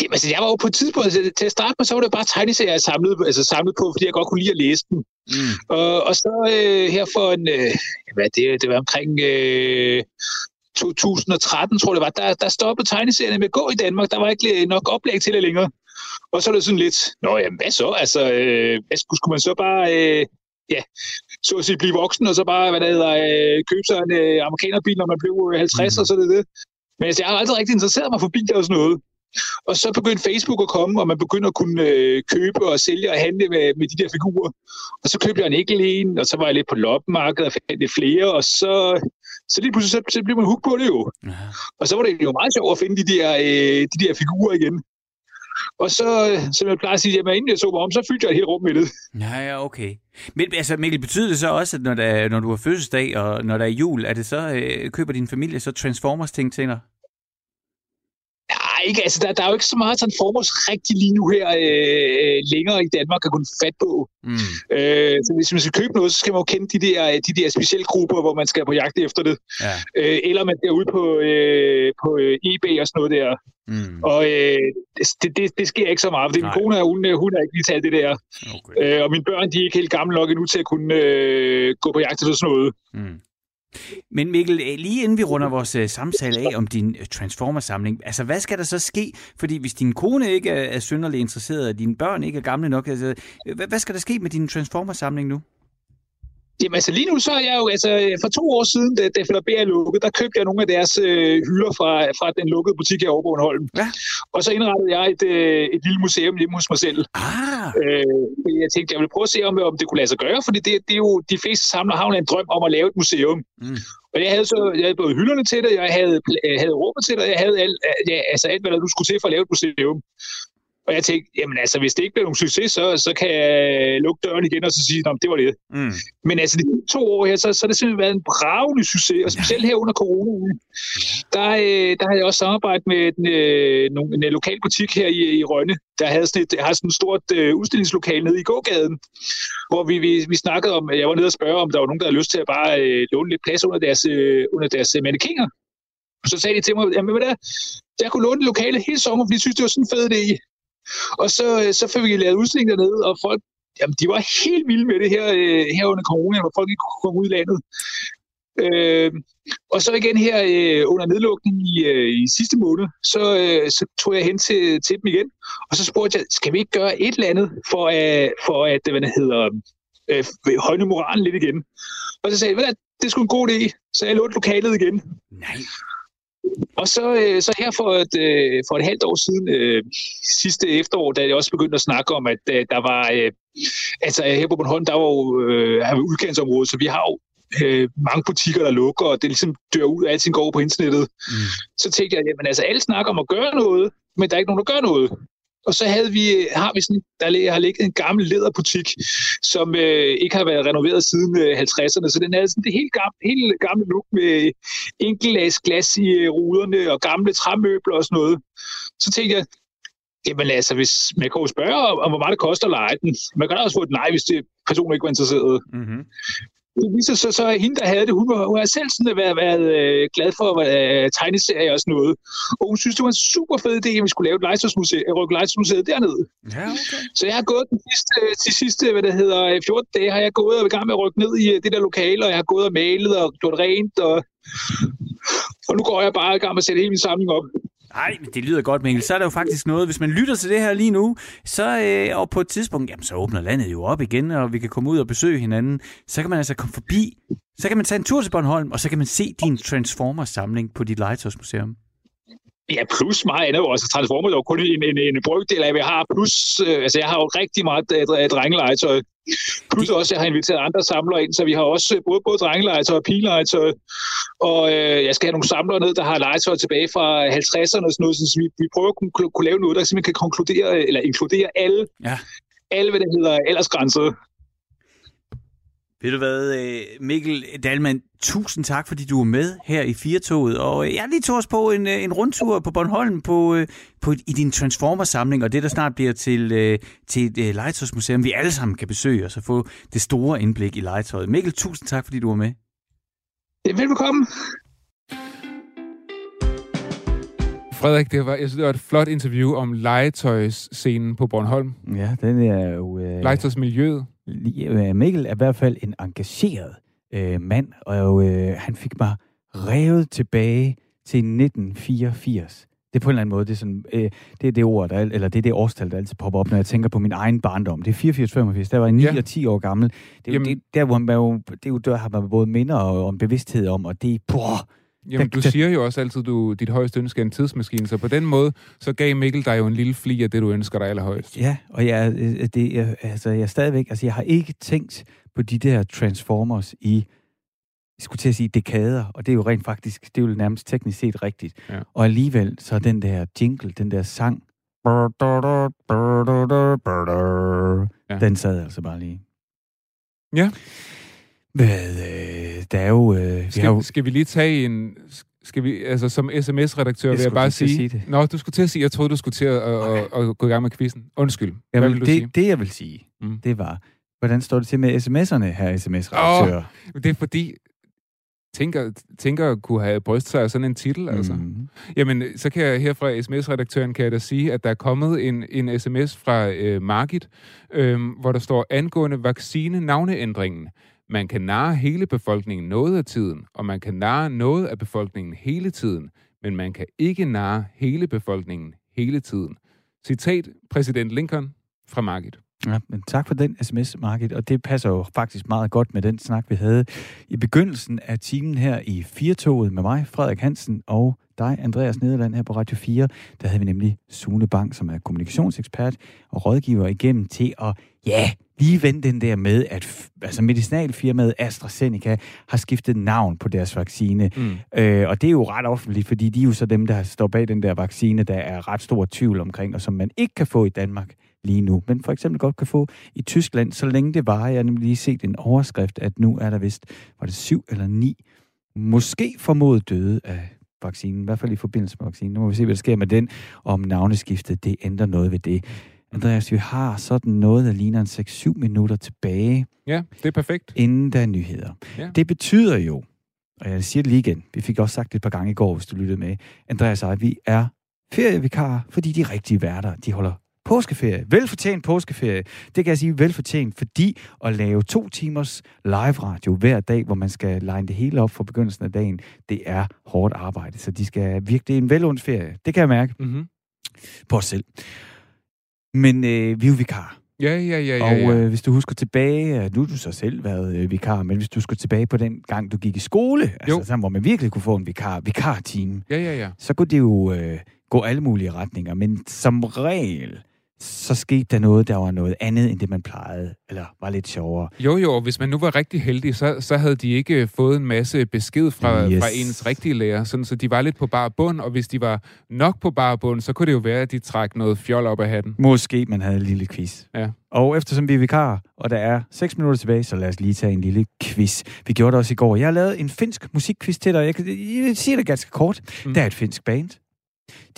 Jamen, altså, jeg var jo på et tidspunkt, altså, til at starte med, så var det bare tegneserier, jeg samlede, altså, samlede på, fordi jeg godt kunne lide at læse dem. Mm. Og, og så øh, her for en, øh, hvad det, det var omkring øh, 2013, tror jeg det var, der, der stoppede tegneserierne med at gå i Danmark. Der var ikke nok oplæg til det længere. Og så er det sådan lidt, nå jamen, hvad så? Altså, øh, hvad skulle, skulle man så bare, øh, ja, så at sige, blive voksen, og så bare, hvad der hedder, øh, købe sig en øh, amerikanerbil, når man blev 50, mm. og så det det. Men altså, jeg har aldrig rigtig interesseret mig for biler og sådan noget. Og så begyndte Facebook at komme, og man begyndte at kunne øh, købe og sælge og handle med, med de der figurer. Og så købte jeg en enkelt en, og så var jeg lidt på loppemarkedet og fandt lidt flere, og så, så lige pludselig så, så blev man hooked på det jo. Ja. Og så var det jo meget sjovt at finde de der, øh, de der figurer igen. Og så, som jeg plejer at sige, jamen, inden jeg så mig om, så fyldte jeg et helt rum med det. Ja, ja, okay. Men altså, Mikkel, betyder det så også, at når, der, når du har fødselsdag, og når der er jul, er det så, øh, køber din familie så Transformers-ting til dig? Ikke. Altså, der, der er jo ikke så meget Transformers rigtig lige nu her øh, længere i Danmark at kunne fat på. Mm. Øh, så hvis man skal købe noget, så skal man jo kende de der, de der specielle grupper, hvor man skal på jagt efter det. Ja. Øh, eller man er ude på, øh, på øh, eBay og sådan noget der. Mm. Og øh, det, det, det sker ikke så meget, fordi min kone hun, hun er ikke lige talt det der. Okay. Øh, og mine børn de er ikke helt gamle nok endnu til at kunne øh, gå på jagt efter sådan noget. Mm. Men Mikkel, øh, lige inden vi runder vores øh, samtale af om din øh, uh, Transformer-samling, altså hvad skal der så ske? Fordi hvis din kone ikke er, synderligt interesseret, og dine børn ikke er gamle nok, altså, hvad, hvad skal der ske med din Transformer-samling nu? Jamen altså lige nu så er jeg jo, altså for to år siden, da FLB er lukket, der købte jeg nogle af deres øh, hylder fra, fra den lukkede butik her over på Bornholm. Ja. Og så indrettede jeg et, øh, et lille museum hjemme hos mig selv. Ah. Øh, jeg tænkte, jeg ville prøve at se, om, om det kunne lade sig gøre, fordi det, det er jo, de fleste samlere har jo en drøm om at lave et museum. Mm. Og jeg havde, så, jeg havde både hylderne til det, jeg havde, jeg havde rummet til det, og jeg havde alt, ja, altså alt, hvad der du skulle til for at lave et museum. Og jeg tænkte, jamen altså, hvis det ikke bliver nogen succes, så, så kan jeg lukke døren igen og så sige, at det var det. Mm. Men altså, de to år her, så, så har det simpelthen været en bravende succes, og specielt her under corona, der, øh, der har jeg også samarbejdet med en, øh, en, en lokal butik her i, i Rønne, der havde sådan et, har sådan et stort øh, udstillingslokale nede i gågaden, hvor vi, vi, vi snakkede om, jeg var nede og spørge, om der var nogen, der havde lyst til at bare øh, låne lidt plads under deres, øh, under deres øh, mannequiner. Og så sagde de til mig, jamen hvad der? Jeg kunne låne lokale hele sommer, fordi de synes, det var sådan en fed idé. Og så, øh, så fik vi lavet udstilling dernede, og folk jamen, de var helt vilde med det her, øh, her under corona, hvor folk ikke kunne komme ud i landet. Øh, og så igen her øh, under nedlukningen i, øh, i sidste måned, så, øh, så tog jeg hen til, til dem igen, og så spurgte jeg, skal vi ikke gøre et eller andet for, at, for at hvad det hedder, øh, højne moralen lidt igen? Og så sagde jeg, det er sgu en god idé. Så jeg lånte lokalet igen. Nej. Og så, øh, så her for et, øh, for et halvt år siden, øh, sidste efterår, da jeg også begyndte at snakke om, at øh, der var, øh, altså her på Bornholm, der var jo øh, udkantsområdet, så vi har jo øh, mange butikker, der lukker, og det ligesom dør ud, og alting går på internettet. Mm. Så tænkte jeg, jamen altså, alle snakker om at gøre noget, men der er ikke nogen, der gør noget. Og så havde vi, har vi sådan, der har ligget en gammel lederbutik, som øh, ikke har været renoveret siden øh, 50'erne, så den havde sådan det helt gamle, helt gamle look med enkeltlags glas i øh, ruderne og gamle træmøbler og sådan noget. Så tænkte jeg, jamen altså, hvis man kan jo spørge om, hvor meget det koster at lege den. Man kan da også få et nej, hvis det personen ikke var interesseret. Mm-hmm det viser sig så, at hende, der havde det, hun var, hun har selv sådan været, været øh, glad for øh, tegneserier og sådan noget. Og hun synes, det var en super fed idé, at vi skulle lave et legetøjsmuseet, rykke legetøjsmuseet dernede. Ja, okay. Så jeg har gået de sidste, de sidste hvad det hedder, 14 dage, har jeg gået og i gang med at rykke ned i øh, det der lokale, og jeg har gået og malet og gjort rent, og, og nu går jeg bare i gang med at sætte hele min samling op. Nej, men det lyder godt, Mikkel. Så er der jo faktisk noget, hvis man lytter til det her lige nu, så øh, og på et tidspunkt, jamen så åbner landet jo op igen, og vi kan komme ud og besøge hinanden. Så kan man altså komme forbi, så kan man tage en tur til Bornholm, og så kan man se din Transformers-samling på dit legetøjsmuseum. Ja, plus mig andet også altså, Transformers er jo kun en, en, en brygdel af, hvad jeg har. Plus, øh, altså jeg har jo rigtig meget øh, drengelegetøj. Plus også, jeg har inviteret andre samlere ind, så vi har også øh, både, både drengelegetøj og pigelegetøj. Og øh, jeg skal have nogle samlere ned, der har legetøj tilbage fra 50'erne og sådan noget, så vi, vi prøver at kunne, kunne lave noget, der simpelthen kan konkludere, eller inkludere alle, ja. alle hvad det hedder, aldersgrænser. Ved du hvad, øh, Mikkel Dalman, tusind tak, fordi du er med her i Firtoget. Og øh, jeg lige tog os på en, øh, en rundtur på Bornholm på, på, i din Transformer-samling, og det der snart bliver til, til et legetøjsmuseum, vi alle sammen kan besøge, og så få det store indblik i legetøjet. Mikkel, tusind tak, fordi du var med. Velbekomme. Frederik, det var, jeg synes, det var et flot interview om legetøjsscenen på Bornholm. Ja, den er jo... Øh... Legetøjsmiljøet. Øh, Mikkel er i hvert fald en engageret øh, mand, og øh, han fik mig revet tilbage til 1984. Det er på en eller anden måde, det er, sådan, øh, det, er det ord, der, eller det er det årstal, der altid popper op, når jeg tænker på min egen barndom. Det er 84-85, der var jeg 9 ja. og 10 år gammel. Det er jo det, der, hvor man jo, det er jo der har man både minder og, og en bevidsthed om, og det brrr, Jamen, du siger jo også altid, du dit højeste ønske er en tidsmaskine, så på den måde, så gav Mikkel dig jo en lille fli af det, du ønsker dig allerhøjst. Ja, og jeg, øh, det, jeg, altså, jeg stadigvæk, altså, jeg har ikke tænkt på de der Transformers i, jeg skulle til at sige dekader, og det er jo rent faktisk, det er jo nærmest teknisk set rigtigt. Ja. Og alligevel, så den der jingle, den der sang, ja. den sad altså bare lige. Ja. Hvad, øh, der er jo... Øh, skal, vi jo... skal vi lige tage en... Skal vi, altså som sms-redaktør vil jeg bare sige... sige det. Nå, du skulle til at sige, jeg troede, du skulle til at, okay. at, at, at gå i gang med quizzen. Undskyld. Hvad Jamen, vil du det, sige? Det, jeg vil sige, mm. det var, hvordan står det til med sms'erne, her sms-redaktør? Oh, det er fordi, tænker, tænker kunne have bryst sig af sådan en titel, altså. Mm. Jamen, så kan jeg her fra sms-redaktøren kan jeg da sige, at der er kommet en, en sms fra øh, Margit, øh, hvor der står angående vaccine-navneændringen. Man kan narre hele befolkningen noget af tiden, og man kan narre noget af befolkningen hele tiden, men man kan ikke narre hele befolkningen hele tiden. Citat præsident Lincoln fra Market. Ja, men tak for den sms, Market. og det passer jo faktisk meget godt med den snak, vi havde i begyndelsen af timen her i Firtoget med mig, Frederik Hansen, og dig, Andreas Nederland, her på Radio 4. Der havde vi nemlig Sune Bank, som er kommunikationsekspert og rådgiver igennem til at, ja, lige vende den der med, at altså medicinalfirmaet AstraZeneca har skiftet navn på deres vaccine. Mm. Øh, og det er jo ret offentligt, fordi de er jo så dem, der står bag den der vaccine, der er ret stor tvivl omkring, og som man ikke kan få i Danmark lige nu, men for eksempel godt kan få i Tyskland, så længe det var. Jeg har nemlig lige set en overskrift, at nu er der vist, var det syv eller ni, måske formodet døde af vaccinen, i hvert fald i forbindelse med vaccinen. Nu må vi se, hvad der sker med den, og om navneskiftet, det ændrer noget ved det. Andreas, vi har sådan noget, der ligner en 6-7 minutter tilbage. Ja, det er perfekt. Inden der er nyheder. Ja. Det betyder jo, og jeg siger det lige igen, vi fik også sagt det et par gange i går, hvis du lyttede med, Andreas og vi er ferievikarer, fordi de rigtige værter, de holder påskeferie. Velfortjent påskeferie. Det kan jeg sige velfortjent, fordi at lave to timers live radio hver dag, hvor man skal line det hele op fra begyndelsen af dagen, det er hårdt arbejde. Så de skal virkelig en velundt ferie. Det kan jeg mærke mm-hmm. på os selv. Men øh, vi er jo vikar. Ja, ja, ja, ja. Og ja. øh, hvis du husker tilbage, nu har du så selv været øh, vikar, men hvis du skal tilbage på den gang, du gik i skole, altså sådan, hvor man virkelig kunne få en vikar, vikarteam, Ja, ja, ja. så kunne det jo øh, gå alle mulige retninger. Men som regel, så skete der noget, der var noget andet, end det man plejede, eller var lidt sjovere. Jo, jo, hvis man nu var rigtig heldig, så, så havde de ikke fået en masse besked fra, Yes. fra ens rigtige lærer, sådan, så de var lidt på bar bund, og hvis de var nok på bar bund, så kunne det jo være, at de trak noget fjol op af hatten. Måske man havde en lille quiz. Ja. Og eftersom vi er vikar, og der er 6 minutter tilbage, så lad os lige tage en lille quiz. Vi gjorde det også i går. Jeg har lavet en finsk musikquiz til dig. Jeg, jeg siger det ganske kort. Mm. Der er et finsk band.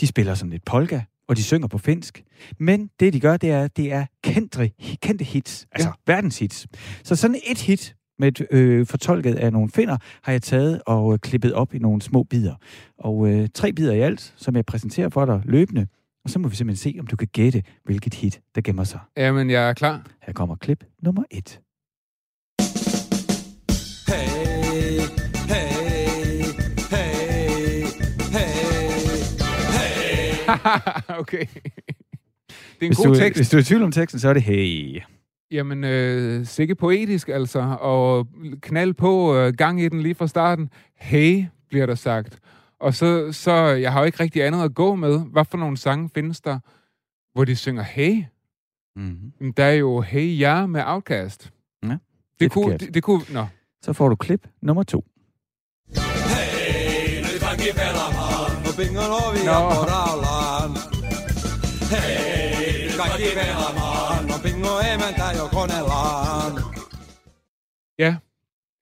De spiller sådan lidt polka, og de synger på finsk. Men det, de gør, det er, det er kendte, kendte hits. Altså ja. verdenshits. Så sådan et hit med et, øh, fortolket af nogle finder, har jeg taget og øh, klippet op i nogle små bidder. Og øh, tre bidder i alt, som jeg præsenterer for dig løbende. Og så må vi simpelthen se, om du kan gætte, hvilket hit, der gemmer sig. Jamen, jeg er klar. Her kommer klip nummer et. okay. Det er en Hvis god du, tekst. hvis du er i tvivl om teksten, så er det hey. Jamen, øh, sikke poetisk altså, og knald på, øh, gang i den lige fra starten. Hey, bliver der sagt. Og så, så, jeg har jo ikke rigtig andet at gå med. Hvad for nogle sange findes der, hvor de synger hey? Mm-hmm. Der er jo Hey Ja med Outcast. Ja, det, det kunne, det, det kunne, nå. Så får du klip nummer to. Hei, vengono via no. porallaan. Hei, kaikki velamaan, on pingo emäntä jo. Ja,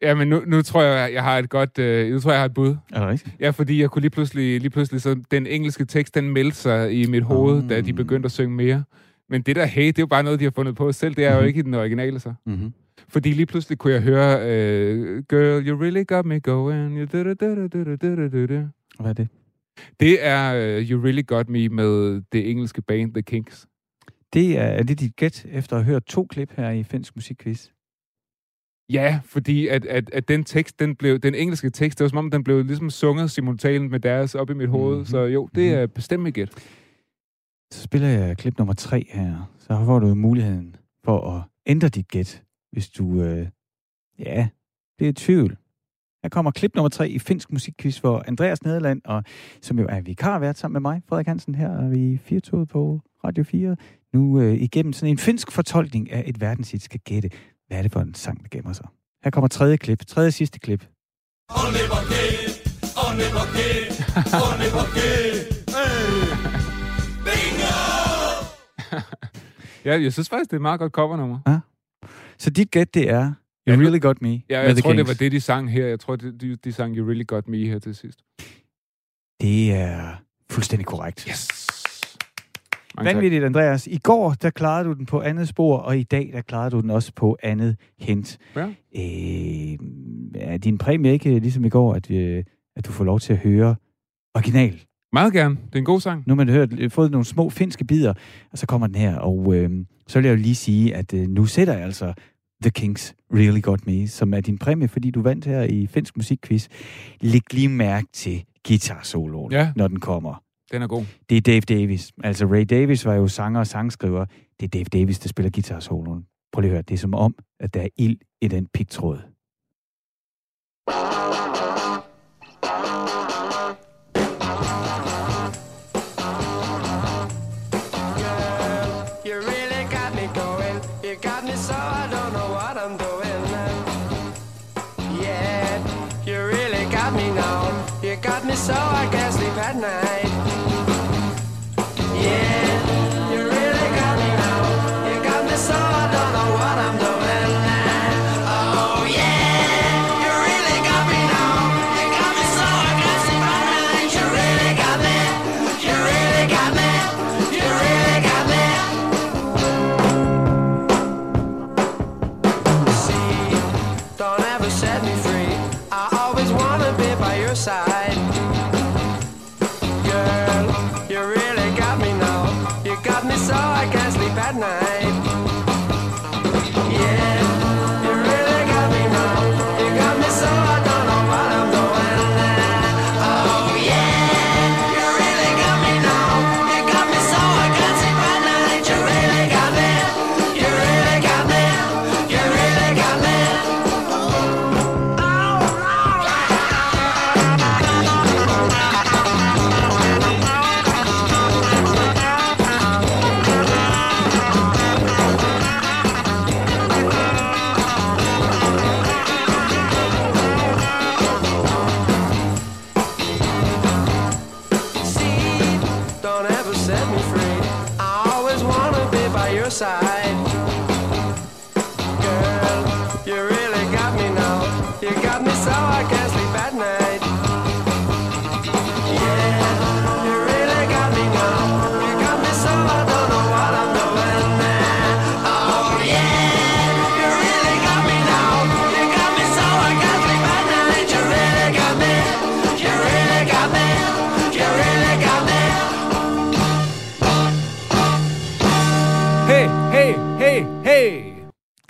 Ja, men nu, nu tror jeg, jeg har et godt... Øh, nu tror jeg, jeg har et bud. Er det rigtigt? Ja, fordi jeg kunne lige pludselig... Lige pludselig så den engelske tekst, den meldte sig i mit hoved, mm. da de mm. begyndte at synge mere. Men det der hey, det er jo bare noget, de har fundet på selv. Det er mm-hmm. jo ikke den originale, så. Mm-hmm. Fordi lige pludselig kunne jeg høre... Øh, Girl, you really got me going. Hvad er det? Det er øh, You Really Got Me med det engelske band The Kinks. Det er, er det dit gæt, efter at have hørt to klip her i Finsk Musikquiz? Ja, fordi at, at, at den tekst, den, blev, den engelske tekst, det var som om, den blev ligesom sunget simultant med deres op i mit hoved. Mhm. Så jo, det er bestemt mit gæt. Så spiller jeg klip nummer tre her. Så får du muligheden for at ændre dit gæt, hvis du... Øh, ja, det er tvivl. Her kommer klip nummer tre i Finsk Musikquiz, hvor Andreas Nederland, og, som jo er vikarvært sammen med mig, Frederik Hansen, her er vi i Firtoget på Radio 4, nu øh, igennem sådan en finsk fortolkning af et verdenshit skal gætte, hvad er det for en sang, der gemmer sig. Her kommer tredje klip, tredje sidste klip. Ja, jeg synes faktisk, det er et meget godt covernummer. Så dit gæt, det er Ja, You nu- Really Got Me Ja, jeg The tror, det Kinks. var det, de sang her. Jeg tror, de, de, de sang You Really Got Me her til sidst. Det er fuldstændig korrekt. Yes! Mange tak. Vanvittigt, Andreas. I går, der klarede du den på andet spor, og i dag, der klarede du den også på andet hint. Ja. Øh, er din præmie ikke ligesom i går, at, øh, at du får lov til at høre original? Meget gerne. Det er en god sang. Nu har man hørt, øh, fået nogle små finske bidder, og så kommer den her, og øh, så vil jeg jo lige sige, at øh, nu sætter jeg altså The Kings Really Got Me, som er din præmie, fordi du vandt her i Finsk Musikquiz. Læg lige mærke til guitar-soloen, Ja. når den kommer. Den er god. Det er Dave Davis. Altså Ray Davis var jo sanger og sangskriver. Det er Dave Davis, der spiller guitar-soloen. Prøv lige at høre, det er som om, at der er ild i den pigtråd.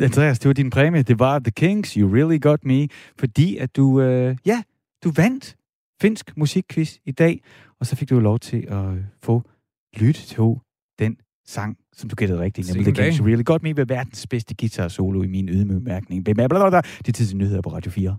Andreas, det var din præmie. Det var The Kings, You Really Got Me, fordi at du, øh, ja, du vandt finsk musikquiz i dag, og så fik du lov til at få lytte til den sang, som du gættede rigtigt, nemlig The Kings. You Really Got Me, ved verdens bedste guitar solo i min ydmygmærkning. Det er tid til nyheder på Radio 4.